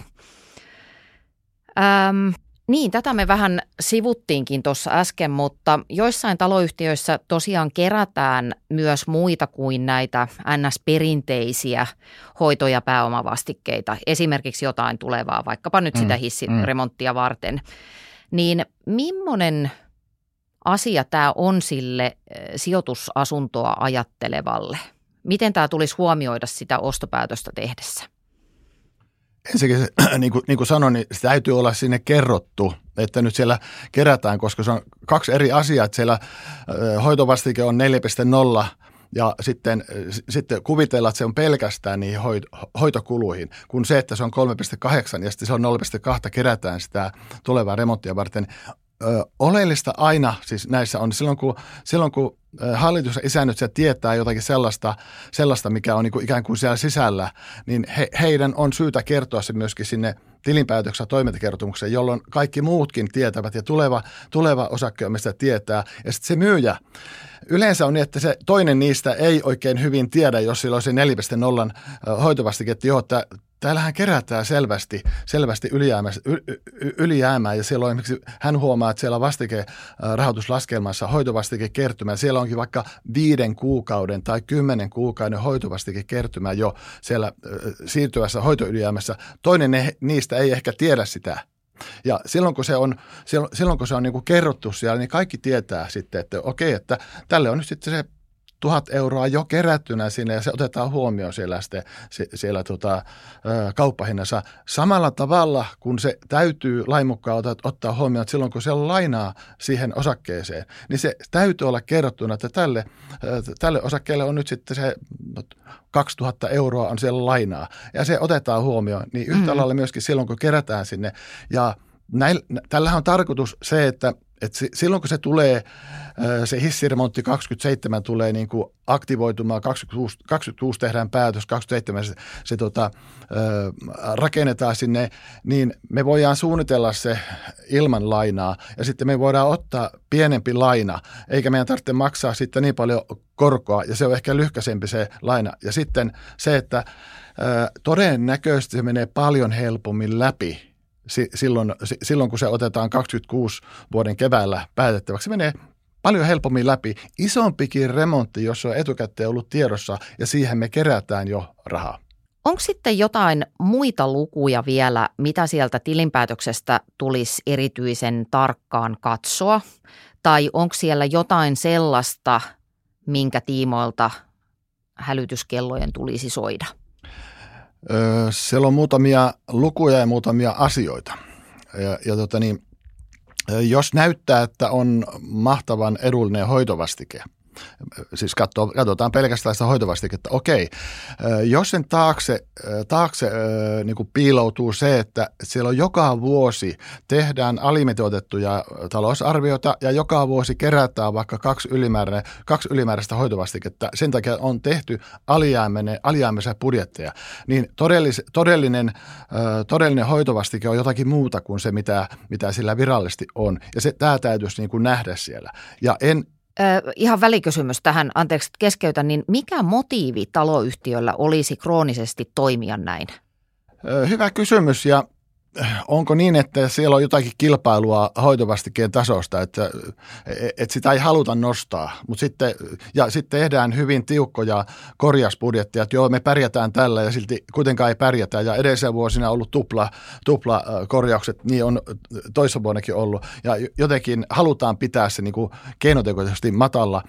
[SPEAKER 1] Öm, niin, tätä me vähän sivuttiinkin tuossa äsken, mutta joissain taloyhtiöissä tosiaan kerätään myös muita kuin näitä NS-perinteisiä hoito- ja pääomavastikkeita, esimerkiksi jotain tulevaa, vaikkapa nyt sitä mm, hissiremonttia mm. varten. Niin millainen asia tämä on sille eh, sijoitusasuntoa ajattelevalle? Miten tämä tulisi huomioida sitä ostopäätöstä tehdessä?
[SPEAKER 2] ensinnäkin, niin kuin, niin kuin sanoin, niin se täytyy olla sinne kerrottu, että nyt siellä kerätään, koska se on kaksi eri asiaa, että siellä hoitovastike on 4.0 ja sitten, sitten kuvitella, että se on pelkästään niihin hoitokuluihin, kun se, että se on 3,8 ja sitten se on 0,2 kerätään sitä tulevaa remonttia varten. Ö, oleellista aina siis näissä on silloin, kun, silloin kun hallitus ja isännöt tietää jotakin sellaista, sellaista mikä on niin kuin ikään kuin siellä sisällä, niin he, heidän on syytä kertoa se myöskin sinne tilinpäätöksessä toimintakertomukseen, jolloin kaikki muutkin tietävät ja tuleva, tuleva osakkeenomistaja tietää. Ja sitten se myyjä, yleensä on niin, että se toinen niistä ei oikein hyvin tiedä, jos sillä on se 4.0 hoitovastike, että joo, että täällähän kerätään selvästi, selvästi ylijäämää ja siellä on esimerkiksi, hän huomaa, että siellä vastike rahoituslaskelmassa hoitovastike kertymä, siellä onkin vaikka viiden kuukauden tai kymmenen kuukauden hoitovastike kertymä jo siellä siirtyvässä hoitoylijäämässä. Toinen ne, niistä ei ehkä tiedä sitä, ja silloin kun se on, silloin kun se on niin kuin kerrottu siellä, niin kaikki tietää sitten, että okei, että tälle on nyt sitten se tuhat euroa jo kerättynä sinne ja se otetaan huomioon siellä, sitten, siellä tota, kauppahinnassa. Samalla tavalla, kun se täytyy lain mukaan ottaa huomioon, että silloin kun se on lainaa siihen osakkeeseen, niin se täytyy olla kerrottuna, että tälle, tälle osakkeelle on nyt sitten se 2000 euroa on siellä lainaa ja se otetaan huomioon. Niin yhtä mm. lailla myöskin silloin, kun kerätään sinne ja näillä, tällähän on tarkoitus se, että et silloin kun se tulee, se hissiremontti 27 tulee niin kuin aktivoitumaan, 26, 26 tehdään päätös, 27 se, se tota, rakennetaan sinne, niin me voidaan suunnitella se ilman lainaa ja sitten me voidaan ottaa pienempi laina, eikä meidän tarvitse maksaa sitten niin paljon korkoa ja se on ehkä lyhkäisempi se laina. Ja sitten se, että todennäköisesti se menee paljon helpommin läpi silloin, silloin, kun se otetaan 26 vuoden keväällä päätettäväksi, menee paljon helpommin läpi. Isompikin remontti, jos on etukäteen ollut tiedossa ja siihen me kerätään jo rahaa.
[SPEAKER 1] Onko sitten jotain muita lukuja vielä, mitä sieltä tilinpäätöksestä tulisi erityisen tarkkaan katsoa? Tai onko siellä jotain sellaista, minkä tiimoilta hälytyskellojen tulisi soida?
[SPEAKER 2] Siellä on muutamia lukuja ja muutamia asioita. Ja, ja tota niin, jos näyttää, että on mahtavan edullinen hoitovastike – siis katso, katsotaan pelkästään sitä hoitovastiketta. Okei, jos sen taakse, taakse niin kuin piiloutuu se, että siellä on joka vuosi tehdään alimitoitettuja talousarvioita ja joka vuosi kerätään vaikka kaksi, ylimääräistä, kaksi ylimääräistä hoitovastiketta, sen takia on tehty alijäämäisiä budjetteja, niin todellis, todellinen, todellinen hoitovastike on jotakin muuta kuin se, mitä, mitä sillä virallisesti on. Ja se, tämä täytyisi niin kuin nähdä siellä. Ja en,
[SPEAKER 1] ihan välikysymys tähän, anteeksi keskeytän, niin mikä motiivi taloyhtiöllä olisi kroonisesti toimia näin?
[SPEAKER 2] Hyvä kysymys ja onko niin, että siellä on jotakin kilpailua hoitovastikkeen tasosta, että, että sitä ei haluta nostaa, mutta sitten, ja sitten tehdään hyvin tiukkoja korjausbudjetteja, että joo, me pärjätään tällä ja silti kuitenkaan ei pärjätä, ja edellisen vuosina on ollut tupla, tupla korjaukset, niin on toissa vuonnakin ollut, ja jotenkin halutaan pitää se niin kuin keinotekoisesti matalla.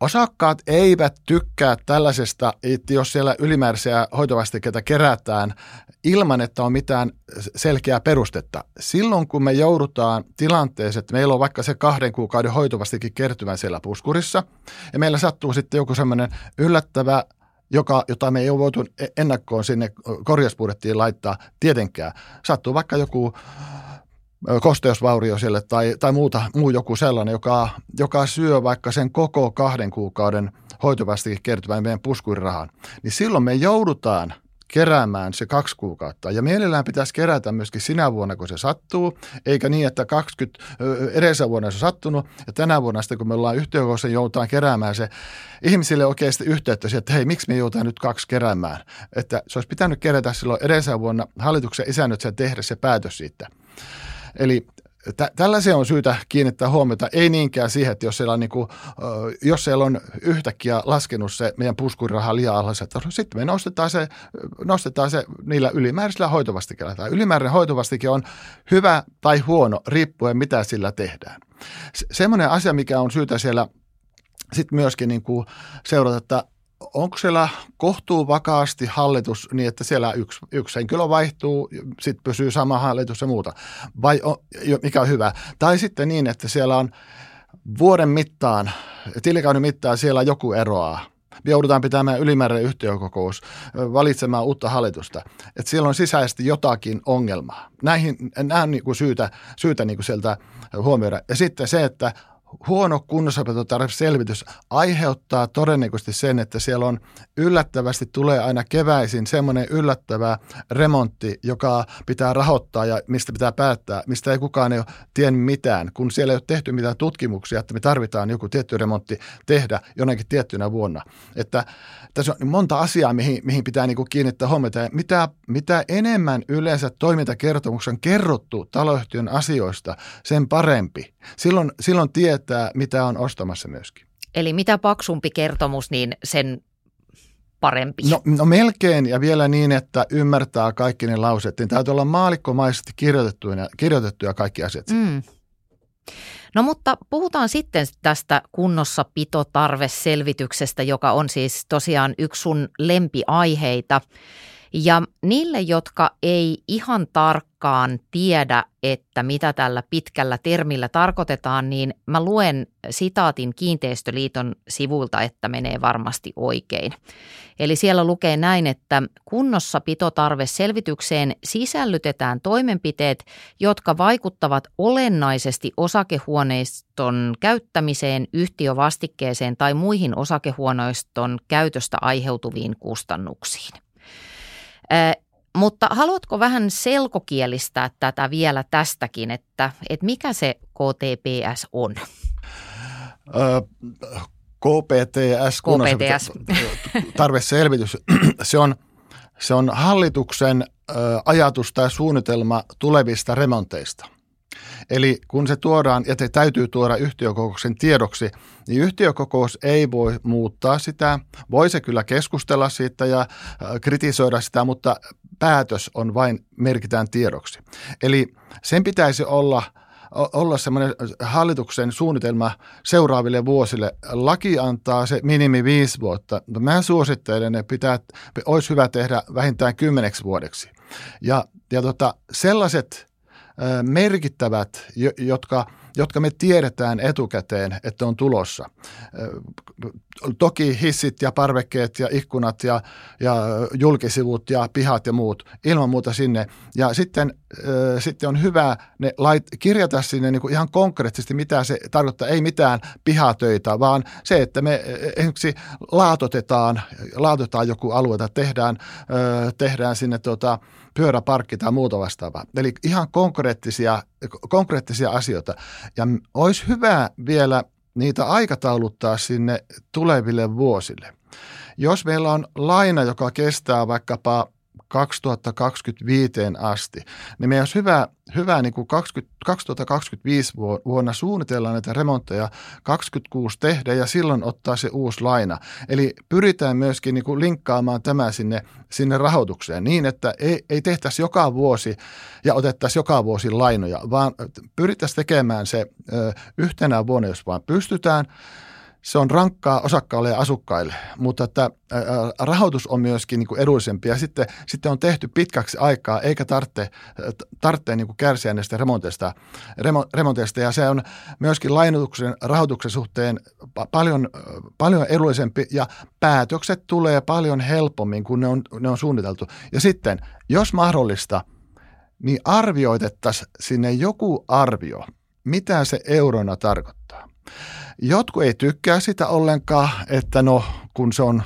[SPEAKER 2] Osakkaat eivät tykkää tällaisesta, että jos siellä ylimääräisiä hoitovastikkeita kerätään ilman, että on mitään selkeää perustetta. Silloin kun me joudutaan tilanteeseen, että meillä on vaikka se kahden kuukauden hoitovastikin kertymä siellä puskurissa, ja meillä sattuu sitten joku semmoinen yllättävä joka, jota me ei ole voitu e-, ennakkoon sinne korjausbudjettiin laittaa tietenkään. Sattuu vaikka joku kosteusvaurio siellä tai, tai muuta, muu joku sellainen, joka, joka syö vaikka sen koko kahden kuukauden hoitovastikin kertyvän meidän puskurirahan, niin silloin me joudutaan keräämään se kaksi kuukautta. Ja mielellään pitäisi kerätä myöskin sinä vuonna, kun se sattuu, eikä niin, että 20 edellisenä vuonna se on sattunut ja tänä vuonna sitten, kun me ollaan yhtiökokouksessa, joudutaan keräämään se ihmisille oikeasti yhteyttä että hei, miksi me joudutaan nyt kaksi keräämään. Että se olisi pitänyt kerätä silloin edellisenä vuonna hallituksen isännöt tehdä se päätös siitä. Eli tä- tällaisia on syytä kiinnittää huomiota, ei niinkään siihen, että jos siellä on, niin kuin, jos siellä on yhtäkkiä laskenut se meidän puskuriraha liian alhaisen, että sitten me nostetaan se, nostetaan se niillä ylimääräisillä hoitovastikeilla. Tämä ylimääräinen hoitovastike on hyvä tai huono, riippuen mitä sillä tehdään. Se- semmoinen asia, mikä on syytä siellä sitten myöskin niin kuin seurata, että onko siellä kohtuu vakaasti hallitus niin, että siellä yksi, yksi henkilö vaihtuu, sitten pysyy sama hallitus ja muuta, vai on, mikä on hyvä. Tai sitten niin, että siellä on vuoden mittaan, tilikauden mittaan siellä joku eroaa. Me joudutaan pitämään ylimääräinen yhtiökokous, valitsemaan uutta hallitusta. Että siellä on sisäisesti jotakin ongelmaa. Näihin, nämä on niin kuin syytä, syytä niin kuin sieltä huomioida. Ja sitten se, että huono kunnossapitotarveselvitys aiheuttaa todennäköisesti sen, että siellä on yllättävästi tulee aina keväisin semmoinen yllättävä remontti, joka pitää rahoittaa ja mistä pitää päättää, mistä ei kukaan ei ole tiennyt mitään, kun siellä ei ole tehty mitään tutkimuksia, että me tarvitaan joku tietty remontti tehdä jonakin tiettynä vuonna. Että tässä on monta asiaa, mihin, mihin pitää niin kuin kiinnittää huomiota. Ja mitä, mitä enemmän yleensä toimintakertomuksessa on kerrottu taloyhtiön asioista, sen parempi. Silloin, silloin tietää, mitä on ostamassa myöskin.
[SPEAKER 1] Eli mitä paksumpi kertomus, niin sen parempi.
[SPEAKER 2] No, no melkein ja vielä niin, että ymmärtää kaikki ne lauseet. Niin täytyy olla maalikkomaisesti kirjoitettuja, kirjoitettuja kaikki asiat. Mm.
[SPEAKER 1] No mutta puhutaan sitten tästä kunnossapitotarveselvityksestä, joka on siis tosiaan yksi sun lempiaiheita. Ja niille, jotka ei ihan tarkkaan tiedä, että mitä tällä pitkällä termillä tarkoitetaan, niin mä luen sitaatin Kiinteistöliiton sivuilta, että menee varmasti oikein. Eli siellä lukee näin, että kunnossa pitotarveselvitykseen sisällytetään toimenpiteet, jotka vaikuttavat olennaisesti osakehuoneiston käyttämiseen, yhtiövastikkeeseen tai muihin osakehuoneiston käytöstä aiheutuviin kustannuksiin. Mutta haluatko vähän selkokielistää tätä vielä tästäkin, että, että mikä se KTPS on?
[SPEAKER 2] KPTS,
[SPEAKER 1] KPTS.
[SPEAKER 2] tarveselvitys, se on, se on hallituksen ajatus tai suunnitelma tulevista remonteista. Eli kun se tuodaan, ja se täytyy tuoda yhtiökokouksen tiedoksi, niin yhtiökokous ei voi muuttaa sitä. Voi se kyllä keskustella siitä ja kritisoida sitä, mutta päätös on vain merkitään tiedoksi. Eli sen pitäisi olla – olla semmoinen hallituksen suunnitelma seuraaville vuosille. Laki antaa se minimi viisi vuotta. No mä suosittelen, että pitää, olisi hyvä tehdä vähintään kymmeneksi vuodeksi. Ja, ja tota, sellaiset merkittävät, jotka – jotka me tiedetään etukäteen, että on tulossa. Toki hissit ja parvekkeet ja ikkunat ja, ja julkisivut ja pihat ja muut, ilman muuta sinne. Ja sitten, sitten on hyvä ne lait, kirjata sinne niin kuin ihan konkreettisesti, mitä se tarkoittaa. Ei mitään pihatöitä, vaan se, että me esimerkiksi laatotetaan, laatotetaan joku alue tai tehdään, tehdään sinne tuota, pyöräparkki tai muuta vastaavaa. Eli ihan konkreettisia, konkreettisia asioita. Ja olisi hyvä vielä niitä aikatauluttaa sinne tuleville vuosille. Jos meillä on laina, joka kestää vaikkapa 2025 asti, niin meidän olisi hyvä, hyvä niin kuin 20, 2025 vuonna suunnitella näitä remontteja, 2026 tehdä ja silloin ottaa se uusi laina. Eli pyritään myöskin niin kuin linkkaamaan tämä sinne, sinne rahoitukseen niin, että ei, ei tehtäisi joka vuosi ja otettaisiin joka vuosi lainoja, vaan pyrittäisiin tekemään se yhtenä vuonna, jos vaan pystytään – se on rankkaa osakkaille ja asukkaille, mutta että rahoitus on myöskin niin kuin edullisempi ja sitten, sitten on tehty pitkäksi aikaa eikä tarvitse, tarvitse niin kuin kärsiä näistä remonteista, remo, remonteista ja se on myöskin lainotuksen rahoituksen suhteen paljon, paljon edullisempi ja päätökset tulee paljon helpommin kuin ne on, ne on suunniteltu. Ja sitten, jos mahdollista, niin arvioitettaisiin sinne joku arvio, mitä se eurona tarkoittaa. Jotkut ei tykkää sitä ollenkaan, että no kun se on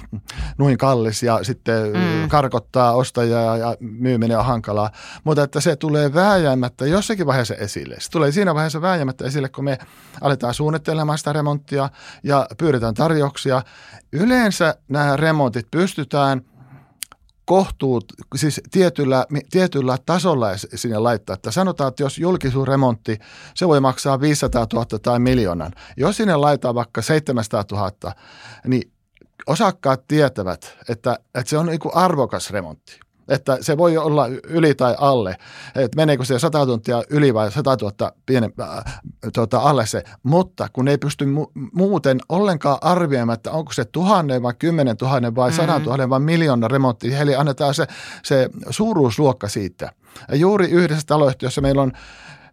[SPEAKER 2] noin kallis ja sitten mm. karkottaa ostajaa ja myyminen on hankalaa. Mutta että se tulee vääjäämättä jossakin vaiheessa esille. Se tulee siinä vaiheessa vääjäämättä esille, kun me aletaan suunnittelemaan sitä remonttia ja pyydetään tarjouksia. Yleensä nämä remontit pystytään – kohtuut, siis tietyllä, tietyllä tasolla sinne laittaa. Että sanotaan, että jos julkisuusremontti, se voi maksaa 500 000 tai miljoonan. Jos sinne laitetaan vaikka 700 000, niin osakkaat tietävät, että, että se on niin arvokas remontti että se voi olla yli tai alle, että meneekö se 100 tuntia yli vai 100 000 pienen, äh, tuota, alle se, mutta kun ei pysty mu- muuten ollenkaan arvioimaan, että onko se tuhannen vai kymmenen tuhannen vai sadan mm-hmm. tuhannen vai miljoona remontti, eli annetaan se, se suuruusluokka siitä. Ja juuri yhdessä taloyhtiössä meillä on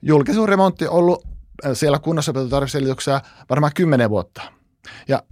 [SPEAKER 2] julkisuusremontti ollut äh, siellä kunnossapitotarvitselijuksessa varmaan kymmenen vuotta. Ja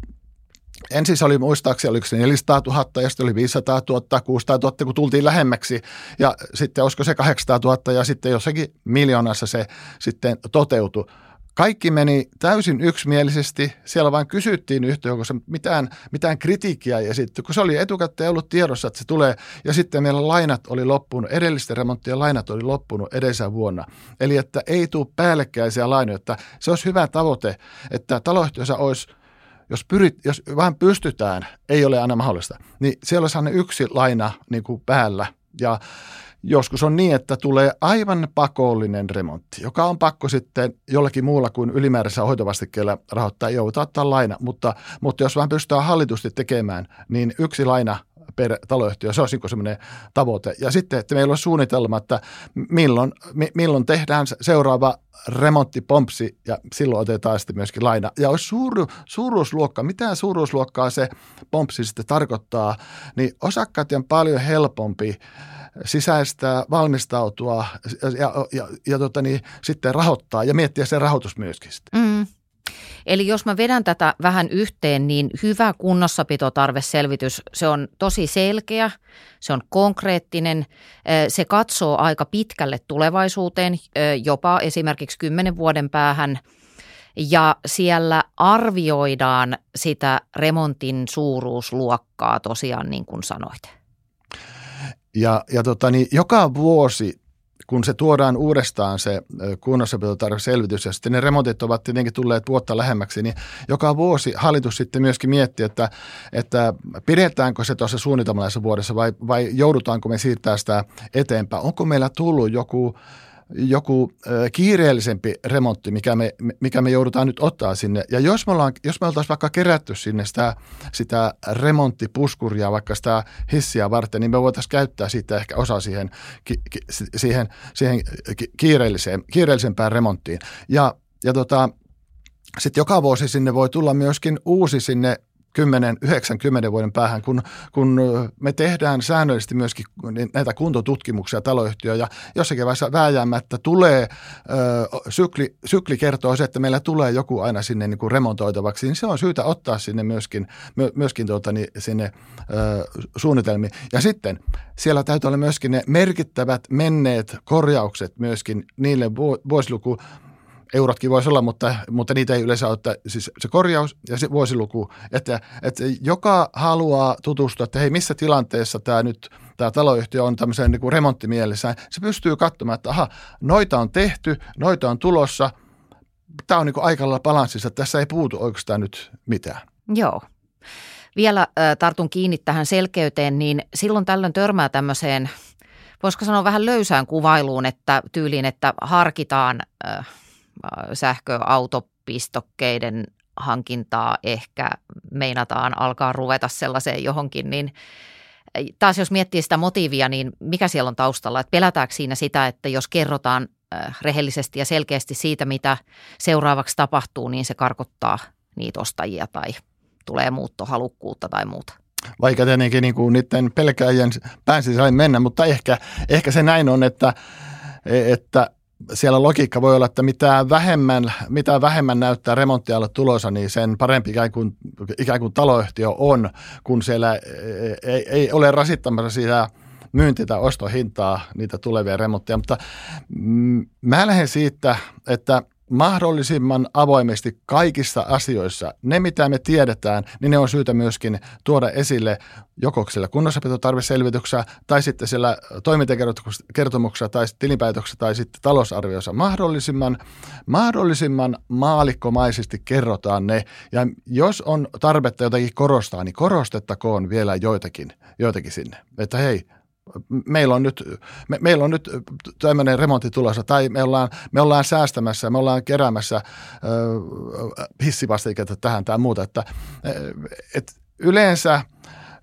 [SPEAKER 2] Ensin se oli muistaakseni, oliko se 400 000 ja sitten oli 500 000, 600 000, kun tultiin lähemmäksi. Ja sitten olisiko se 800 000 ja sitten jossakin miljoonassa se sitten toteutui. Kaikki meni täysin yksimielisesti. Siellä vain kysyttiin yhtiökossa mitään, mitään kritiikkiä ja sitten kun se oli etukäteen ollut tiedossa, että se tulee ja sitten meillä lainat oli loppunut, edellisten remonttien lainat oli loppunut edellisenä vuonna. Eli että ei tule päällekkäisiä lainoja, että se olisi hyvä tavoite, että taloyhtiössä olisi – jos, pyrit, jos vähän pystytään, ei ole aina mahdollista, niin siellä aina yksi laina niin kuin päällä. Ja joskus on niin, että tulee aivan pakollinen remontti, joka on pakko sitten jollakin muulla kuin ylimääräisellä hoitovastikkeella rahoittaa, joudutaan ottaa laina, mutta, mutta jos vaan pystytään hallitusti tekemään, niin yksi laina per taloyhtiö. Se olisi semmoinen tavoite. Ja sitten, että meillä on suunnitelma, että milloin, milloin tehdään seuraava remonttipompsi ja silloin otetaan sitten myöskin laina. Ja olisi suuru, suuruusluokka, mitä suuruusluokkaa se pompsi sitten tarkoittaa, niin osakkaat on paljon helpompi sisäistää, valmistautua ja, ja, ja, ja tota niin, sitten rahoittaa ja miettiä sen rahoitus myöskin. Mm.
[SPEAKER 1] Eli jos mä vedän tätä vähän yhteen, niin hyvä kunnossapitotarveselvitys, se on tosi selkeä, se on konkreettinen, se katsoo aika pitkälle tulevaisuuteen, jopa esimerkiksi kymmenen vuoden päähän ja siellä arvioidaan sitä remontin suuruusluokkaa tosiaan niin kuin sanoit.
[SPEAKER 2] Ja, ja tota, niin joka vuosi kun se tuodaan uudestaan se kunnossapitotarveselvitys ja sitten ne remontit ovat tietenkin tulleet vuotta lähemmäksi, niin joka vuosi hallitus sitten myöskin miettii, että, että pidetäänkö se tuossa suunnitelmalaisessa vuodessa vai, vai joudutaanko me siirtää sitä eteenpäin. Onko meillä tullut joku joku kiireellisempi remontti, mikä me, mikä me joudutaan nyt ottaa sinne. Ja jos me, ollaan, jos me oltaisiin vaikka kerätty sinne sitä, sitä remonttipuskuria, vaikka sitä hissiä varten, niin me voitaisiin käyttää siitä ehkä osa siihen, ki, ki, siihen, siihen kiireelliseen, kiireellisempään remonttiin. Ja, ja tota, sitten joka vuosi sinne voi tulla myöskin uusi sinne 10, 90 vuoden päähän, kun, kun me tehdään säännöllisesti myöskin näitä kuntotutkimuksia taloyhtiöön ja jossakin vaiheessa vääjäämättä tulee, ö, sykli, sykli kertoo se, että meillä tulee joku aina sinne niin kuin remontoitavaksi, niin se on syytä ottaa sinne myöskin, myöskin tuota, niin sinne ö, suunnitelmiin. Ja sitten siellä täytyy olla myöskin ne merkittävät menneet korjaukset myöskin niille vuosiluku eurotkin voisi olla, mutta, mutta niitä ei yleensä ole, että siis se korjaus ja se vuosiluku, että, että joka haluaa tutustua, että hei missä tilanteessa tämä nyt tämä taloyhtiö on tämmöisen niin kuin remonttimielessä, se pystyy katsomaan, että aha, noita on tehty, noita on tulossa, tämä on niin aika lailla balanssissa, että tässä ei puutu oikeastaan nyt mitään.
[SPEAKER 1] Joo. Vielä äh, tartun kiinni tähän selkeyteen, niin silloin tällöin törmää tämmöiseen, voisiko sanoa vähän löysään kuvailuun, että tyyliin, että harkitaan äh, sähköautopistokkeiden hankintaa ehkä meinataan alkaa ruveta sellaiseen johonkin, niin taas jos miettii sitä motiivia, niin mikä siellä on taustalla? Että pelätäänkö siinä sitä, että jos kerrotaan rehellisesti ja selkeästi siitä, mitä seuraavaksi tapahtuu, niin se karkottaa niitä ostajia tai tulee muuttohalukkuutta tai muuta?
[SPEAKER 2] Vaikka tietenkin niin kuin niiden pelkääjien pään sisälle mennä, mutta ehkä, ehkä se näin on, että, että siellä logiikka voi olla, että mitä vähemmän, mitä vähemmän näyttää remonttialle tulossa, niin sen parempi ikään kuin, ikään kuin taloyhtiö on, kun siellä ei, ei ole rasittamassa sitä myynti- tai ostohintaa niitä tulevia remontteja. Mutta mm, mä lähden siitä, että – mahdollisimman avoimesti kaikissa asioissa. Ne, mitä me tiedetään, niin ne on syytä myöskin tuoda esille joko siellä kunnossapitotarveselvityksessä tai sitten siellä toimintakertomuksessa tai tilinpäätöksessä tai sitten talousarviossa. Mahdollisimman, mahdollisimman maalikkomaisesti kerrotaan ne ja jos on tarvetta jotakin korostaa, niin korostettakoon vielä joitakin, joitakin sinne. Että hei, meillä on nyt, me, meillä on nyt tämmöinen remontti tulossa tai me ollaan, me ollaan säästämässä, me ollaan keräämässä äh, hissivastiketta tähän tai muuta. Että, et yleensä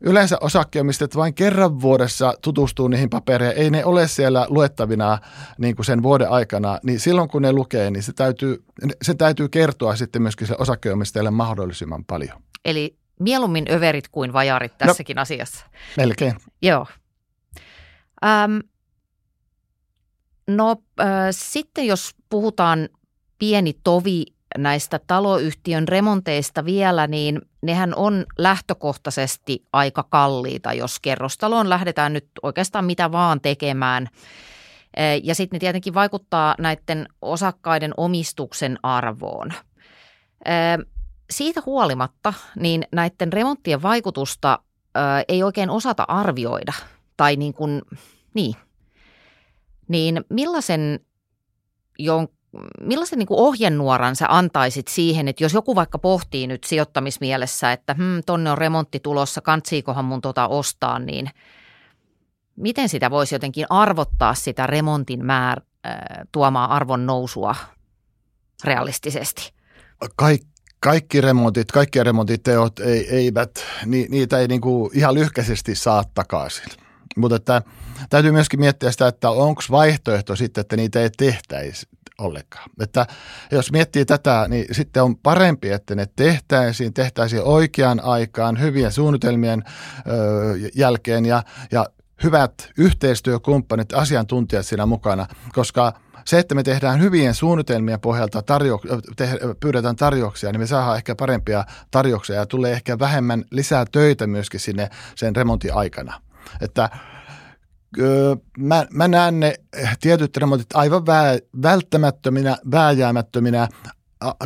[SPEAKER 2] Yleensä osakkeomistajat vain kerran vuodessa tutustuu niihin papereihin, ei ne ole siellä luettavina niin kuin sen vuoden aikana, niin silloin kun ne lukee, niin se täytyy, se täytyy kertoa sitten myöskin se osakkeomistajalle mahdollisimman paljon.
[SPEAKER 1] Eli mieluummin överit kuin vajarit tässäkin no, asiassa.
[SPEAKER 2] Melkein.
[SPEAKER 1] Joo, Ähm, no äh, sitten jos puhutaan pieni tovi näistä taloyhtiön remonteista vielä, niin nehän on lähtökohtaisesti aika kalliita, jos kerrostaloon lähdetään nyt oikeastaan mitä vaan tekemään. Ja sitten ne tietenkin vaikuttaa näiden osakkaiden omistuksen arvoon. Siitä huolimatta, niin näiden remonttien vaikutusta ei oikein osata arvioida – tai niin kuin, niin, niin millaisen, jon, millaisen niin kuin ohjenuoran sä antaisit siihen, että jos joku vaikka pohtii nyt sijoittamismielessä, että hmm, tonne on remontti tulossa, kantsiikohan mun tota ostaa, niin miten sitä voisi jotenkin arvottaa sitä remontin määr, äh, tuomaa arvon nousua realistisesti?
[SPEAKER 2] Kaik, kaikki remontit, kaikki remontiteot ei, eivät, ni, niitä ei niin kuin ihan lyhkäisesti saa takaisin. Mutta että täytyy myöskin miettiä sitä, että onko vaihtoehto sitten, että niitä ei tehtäisi ollenkaan. Että jos miettii tätä, niin sitten on parempi, että ne tehtäisiin, tehtäisiin oikeaan aikaan, hyvien suunnitelmien ö, jälkeen ja, ja hyvät yhteistyökumppanit, asiantuntijat siinä mukana, koska se, että me tehdään hyvien suunnitelmien pohjalta, tarjo- te- pyydetään tarjouksia, niin me saadaan ehkä parempia tarjouksia ja tulee ehkä vähemmän lisää töitä myöskin sinne sen remontin aikana. Että mä, mä näen ne tietyt remontit aivan vä, välttämättöminä, vääjäämättöminä.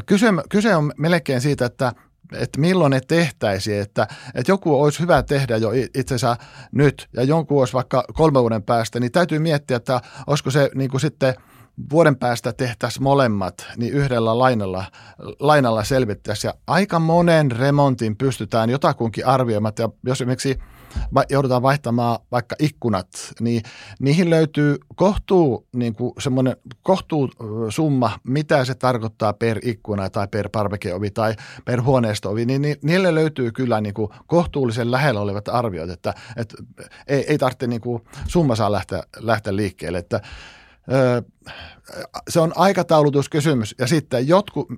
[SPEAKER 2] Kyse, kyse on melkein siitä, että että milloin ne tehtäisiin, että, että joku olisi hyvä tehdä jo itsensä nyt ja jonkun olisi vaikka kolme vuoden päästä, niin täytyy miettiä, että olisiko se niin kuin sitten vuoden päästä tehtäisiin molemmat, niin yhdellä lainalla, lainalla selvittäisiin. Ja aika monen remontin pystytään jotakunkin arvioimaan. Ja jos esimerkiksi joudutaan vaihtamaan vaikka ikkunat, niin niihin löytyy kohtuu, niin kuin semmoinen kohtuu summa, mitä se tarkoittaa per ikkuna tai per parvekeovi tai per huoneistoovi, niin niille löytyy kyllä niin kuin kohtuullisen lähellä olevat arviot, että, että ei, ei tarvitse niin kuin summa saa lähteä, lähteä liikkeelle, että se on aikataulutuskysymys ja sitten jotkut,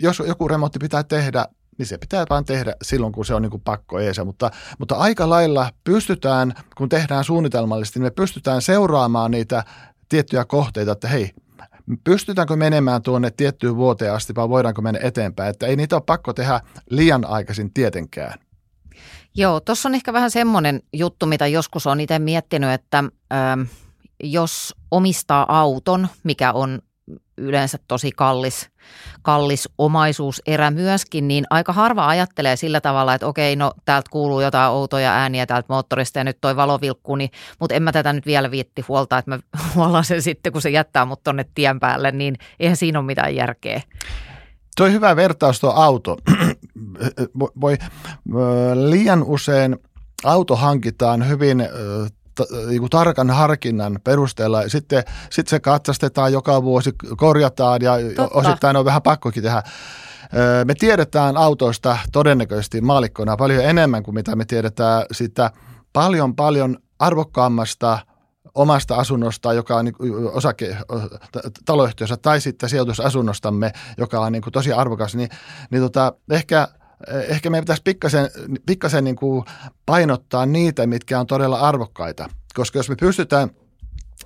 [SPEAKER 2] jos joku remontti pitää tehdä niin se pitää vain tehdä silloin, kun se on niin kuin pakko eesä. Mutta, mutta aika lailla pystytään, kun tehdään suunnitelmallisesti, niin me pystytään seuraamaan niitä tiettyjä kohteita, että hei, pystytäänkö menemään tuonne tiettyyn vuoteen asti vai voidaanko mennä eteenpäin. Että ei niitä ole pakko tehdä liian aikaisin tietenkään.
[SPEAKER 1] Joo, tuossa on ehkä vähän semmoinen juttu, mitä joskus on itse miettinyt, että ähm, jos omistaa auton, mikä on yleensä tosi kallis, kallis omaisuuserä myöskin, niin aika harva ajattelee sillä tavalla, että okei, no täältä kuuluu jotain outoja ääniä täältä moottorista ja nyt toi valo vilkkuu, niin, mutta en mä tätä nyt vielä viitti huolta, että mä huolaan sen sitten, kun se jättää mut tonne tien päälle, niin eihän siinä ole mitään järkeä.
[SPEAKER 2] Toi hyvä vertaus tuo auto. Voi, liian usein auto hankitaan hyvin niin tarkan harkinnan perusteella. Sitten sit se katsastetaan joka vuosi, korjataan ja Totta. osittain on vähän pakkokin tehdä. Me tiedetään autoista todennäköisesti maalikkona paljon enemmän kuin mitä me tiedetään sitä paljon paljon arvokkaammasta omasta asunnosta, joka on niin osake taloyhtiössä, tai sitten sijoitusasunnostamme, joka on niin kuin tosi arvokas, niin, niin tota, ehkä – ehkä meidän pitäisi pikkasen, pikkasen niin kuin painottaa niitä, mitkä on todella arvokkaita. Koska jos me pystytään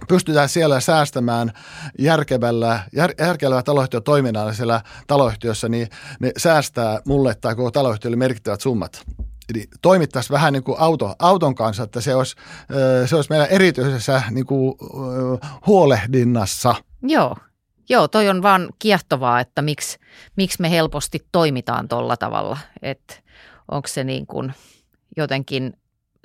[SPEAKER 2] pystytään siellä säästämään järkevällä, jär, järkevällä taloyhtiötoiminnalla siellä taloyhtiössä, niin ne säästää mulle tai koko taloyhtiölle merkittävät summat. Eli toimittaisiin vähän niin kuin auto, auton kanssa, että se olisi, se olisi meidän erityisessä niin kuin, huolehdinnassa.
[SPEAKER 1] Joo, Joo, toi on vaan kiehtovaa, että miksi, miksi me helposti toimitaan tuolla tavalla. Että onko se niin kuin jotenkin,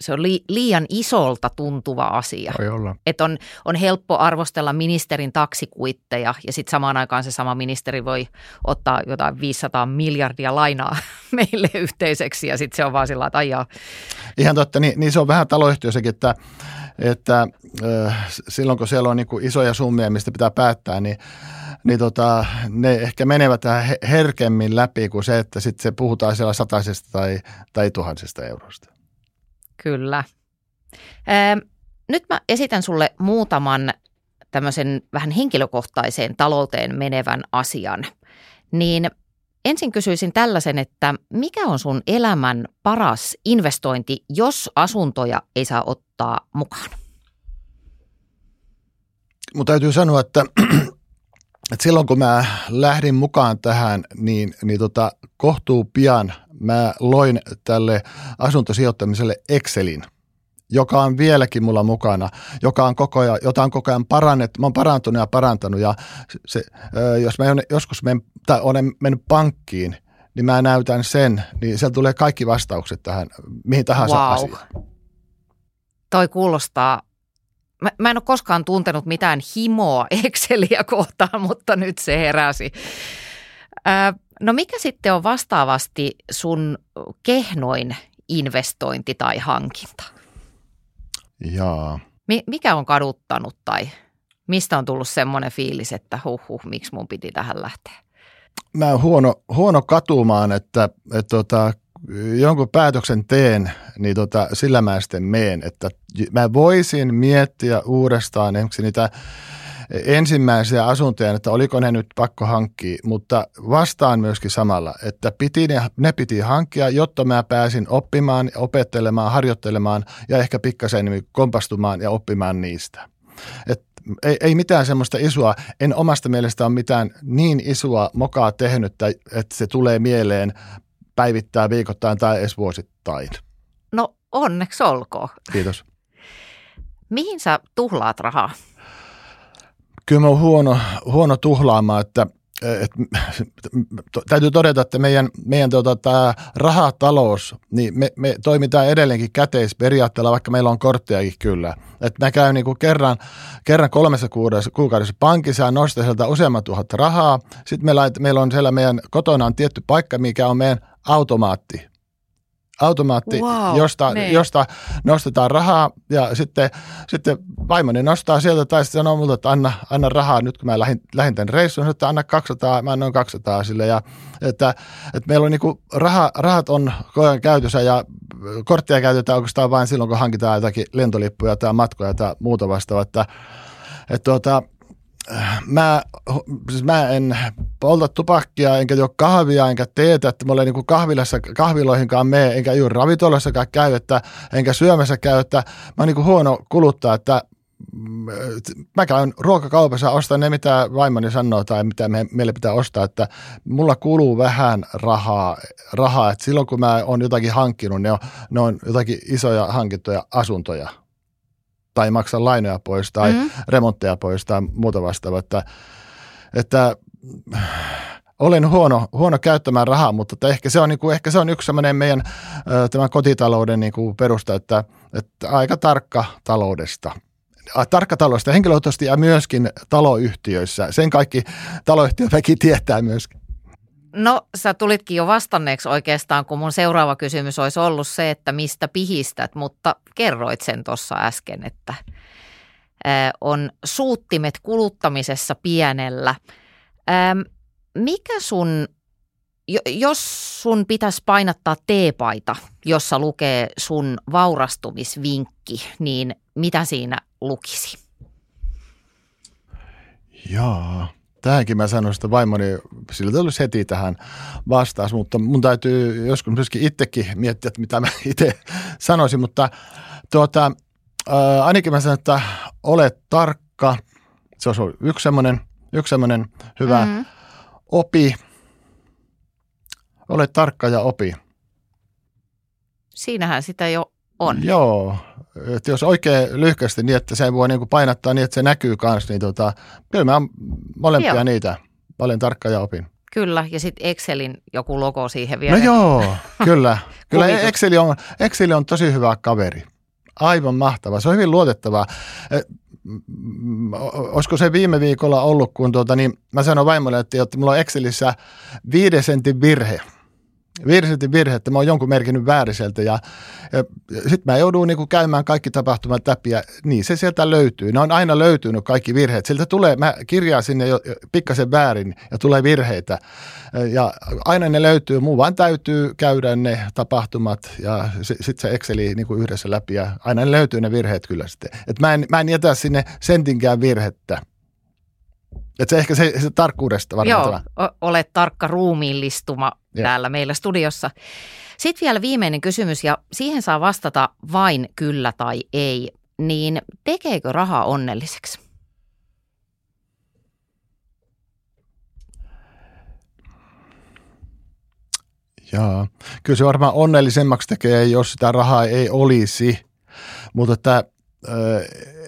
[SPEAKER 1] se on li, liian isolta tuntuva asia.
[SPEAKER 2] Voi olla.
[SPEAKER 1] Että on, on helppo arvostella ministerin taksikuitteja ja sitten samaan aikaan se sama ministeri voi ottaa jotain 500 miljardia lainaa meille yhteiseksi ja sitten se on vaan sillä että aijaa.
[SPEAKER 2] Ihan totta, niin, niin se on vähän taloyhtiössäkin, että että äh, silloin kun siellä on niin kuin isoja summia, mistä pitää päättää, niin, niin tota, ne ehkä menevät herkemmin läpi kuin se, että sitten se puhutaan siellä sataisesta tai, tai tuhansesta eurosta.
[SPEAKER 1] Kyllä. Ähm, nyt mä esitän sulle muutaman tämmöisen vähän henkilökohtaiseen talouteen menevän asian. Niin ensin kysyisin tällaisen, että mikä on sun elämän paras investointi, jos asuntoja ei saa ottaa mukaan?
[SPEAKER 2] Mun täytyy sanoa, että, että silloin kun mä lähdin mukaan tähän, niin, niin tota, kohtuu pian mä loin tälle asuntosijoittamiselle Excelin – joka on vieläkin mulla mukana, joka on koko ajan, jota on koko ajan parannettu. Mä oon parantunut ja parantanut ja se, jos mä joskus men, tai olen mennyt pankkiin, niin mä näytän sen, niin sieltä tulee kaikki vastaukset tähän, mihin tahansa wow. asiaan.
[SPEAKER 1] Toi kuulostaa Mä, mä en ole koskaan tuntenut mitään himoa Exceliä kohtaan, mutta nyt se heräsi. Ö, no mikä sitten on vastaavasti sun kehnoin investointi tai hankinta?
[SPEAKER 2] Jaa.
[SPEAKER 1] Mikä on kaduttanut tai mistä on tullut semmoinen fiilis, että huh, huh miksi mun piti tähän lähteä?
[SPEAKER 2] Mä oon huono, huono katumaan, että, että tota, jonkun päätöksen teen, niin tota, sillä mä sitten meen. Että mä voisin miettiä uudestaan esimerkiksi niitä ensimmäisiä asuntoja, että oliko ne nyt pakko hankkia, mutta vastaan myöskin samalla, että piti ne, ne piti hankkia, jotta mä pääsin oppimaan, opettelemaan, harjoittelemaan ja ehkä pikkasen kompastumaan ja oppimaan niistä. Et ei, ei mitään semmoista isoa, en omasta mielestä ole mitään niin isoa mokaa tehnyt, että se tulee mieleen päivittää viikoittain tai edes vuosittain.
[SPEAKER 1] No onneksi olkoon.
[SPEAKER 2] Kiitos.
[SPEAKER 1] Mihin sä tuhlaat rahaa?
[SPEAKER 2] kyllä mä oon huono, huono tuhlaamaan, että, et, täytyy todeta, että meidän, meidän tota, tämä rahatalous, niin me, me toimitaan edelleenkin käteisperiaatteella, vaikka meillä on korttejakin kyllä. Et mä käyn niin kuin kerran, kerran kolmessa kuukaudessa, kuukaudessa pankissa ja nostan sieltä useamman tuhat rahaa. Sitten meillä, meillä on siellä meidän kotona on tietty paikka, mikä on meidän automaatti. Automaatti, wow, josta, josta nostetaan rahaa ja sitten, sitten vaimoni nostaa sieltä tai sitten sanoo multa, että anna, anna rahaa nyt kun mä lähdin, lähdin tämän reissuun, että anna 200, mä annoin 200 sille ja että, että meillä on niin raha, rahat on kojan käytössä ja korttia käytetään oikeastaan vain silloin, kun hankitaan jotakin lentolippuja tai matkoja tai muuta vastaavaa, että, että tuota, mä, siis mä en polta tupakkia, enkä juo kahvia, enkä teetä, että mä olen niin kahvilassa, kahviloihinkaan mene, enkä juuri ravintolassakaan käy, että, enkä syömässä käy, että mä oon niin huono kuluttaa, että mm, mä käyn ruokakaupassa, ostan ne, mitä vaimoni sanoo tai mitä me, meille pitää ostaa, että mulla kuluu vähän rahaa, rahaa että silloin kun mä oon jotakin hankkinut, ne on, ne on jotakin isoja hankittuja asuntoja – tai maksa lainoja pois tai mm. remontteja pois tai muuta vastaavaa. Että, että olen huono, huono käyttämään rahaa, mutta ehkä se on, niin kuin, ehkä se on yksi sellainen meidän tämän kotitalouden niin kuin perusta, että, että aika tarkka taloudesta tarkka taloudesta henkilökohtaisesti ja myöskin taloyhtiöissä. Sen kaikki taloyhtiöväki tietää myöskin.
[SPEAKER 1] No sä tulitkin jo vastanneeksi oikeastaan, kun mun seuraava kysymys olisi ollut se, että mistä pihistät, mutta kerroit sen tuossa äsken, että on suuttimet kuluttamisessa pienellä. Mikä sun, jos sun pitäisi painattaa teepaita, jossa lukee sun vaurastumisvinkki, niin mitä siinä lukisi?
[SPEAKER 2] Jaa. Tähänkin mä sanoin, että vaimoni sillä olisi heti tähän vastaus, mutta mun täytyy joskus myöskin itsekin miettiä, että mitä mä itse sanoisin, mutta tuota, ää, ainakin mä sanon, että ole tarkka. Se olisi yksi semmoinen, yksi semmoinen hyvä mm-hmm. opi. Ole tarkka ja opi.
[SPEAKER 1] Siinähän sitä jo on.
[SPEAKER 2] Joo, että jos oikein lyhkästi niin, että se voi niin kuin painattaa niin, että se näkyy kanssa, niin tota, kyllä mä molempia joo. niitä paljon tarkka ja opin.
[SPEAKER 1] Kyllä, ja sitten Excelin joku logo siihen vielä.
[SPEAKER 2] No joo, kyllä. kyllä Excel on, Excel on tosi hyvä kaveri. Aivan mahtava. Se on hyvin luotettavaa. Olisiko se viime viikolla ollut, kun tuota, niin mä sanoin vaimolle, että, että mulla on Excelissä viiden sentin virhe – virhetin virhe, että mä oon jonkun merkinnyt vääriseltä ja, ja sitten mä joudun niin käymään kaikki tapahtumat läpi ja niin se sieltä löytyy. Ne on aina löytynyt kaikki virheet. Sieltä tulee, mä kirjaan sinne jo pikkasen väärin ja tulee virheitä ja aina ne löytyy. Muu vaan täytyy käydä ne tapahtumat ja sitten se Exceli niin kuin yhdessä läpi ja aina ne löytyy ne virheet kyllä sitten. Et mä, en, mä en jätä sinne sentinkään virhettä. Et se ehkä se, se tarkkuudesta varmaan
[SPEAKER 1] Joo, tämä. olet tarkka ruumiillistuma Joo. täällä meillä studiossa. Sitten vielä viimeinen kysymys ja siihen saa vastata vain kyllä tai ei. Niin tekeekö raha onnelliseksi?
[SPEAKER 2] Joo, kyllä se varmaan onnellisemmaksi tekee, jos sitä rahaa ei olisi. Mutta että,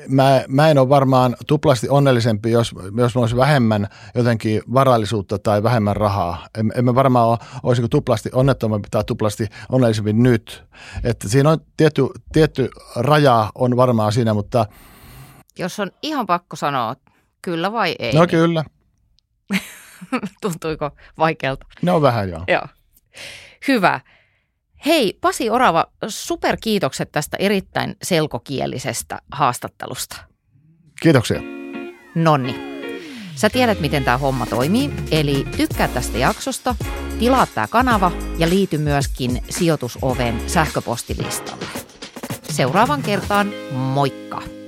[SPEAKER 2] mä, mä en ole varmaan tuplasti onnellisempi, jos, jos olisi vähemmän jotenkin varallisuutta tai vähemmän rahaa. En, en mä varmaan ole, olisiko tuplasti onnettomampi tai tuplasti onnellisempi nyt. Että siinä on tietty, tietty raja on varmaan siinä, mutta...
[SPEAKER 1] Jos on ihan pakko sanoa, kyllä vai ei?
[SPEAKER 2] No niin... kyllä.
[SPEAKER 1] Tuntuiko vaikealta?
[SPEAKER 2] No vähän joo.
[SPEAKER 1] Joo. Hyvä. Hei Pasi Orava, superkiitokset tästä erittäin selkokielisestä haastattelusta.
[SPEAKER 2] Kiitoksia.
[SPEAKER 1] Nonni. Sä tiedät, miten tämä homma toimii, eli tykkää tästä jaksosta, tilaa tämä kanava ja liity myöskin sijoitusoven sähköpostilistalle. Seuraavan kertaan, moikka!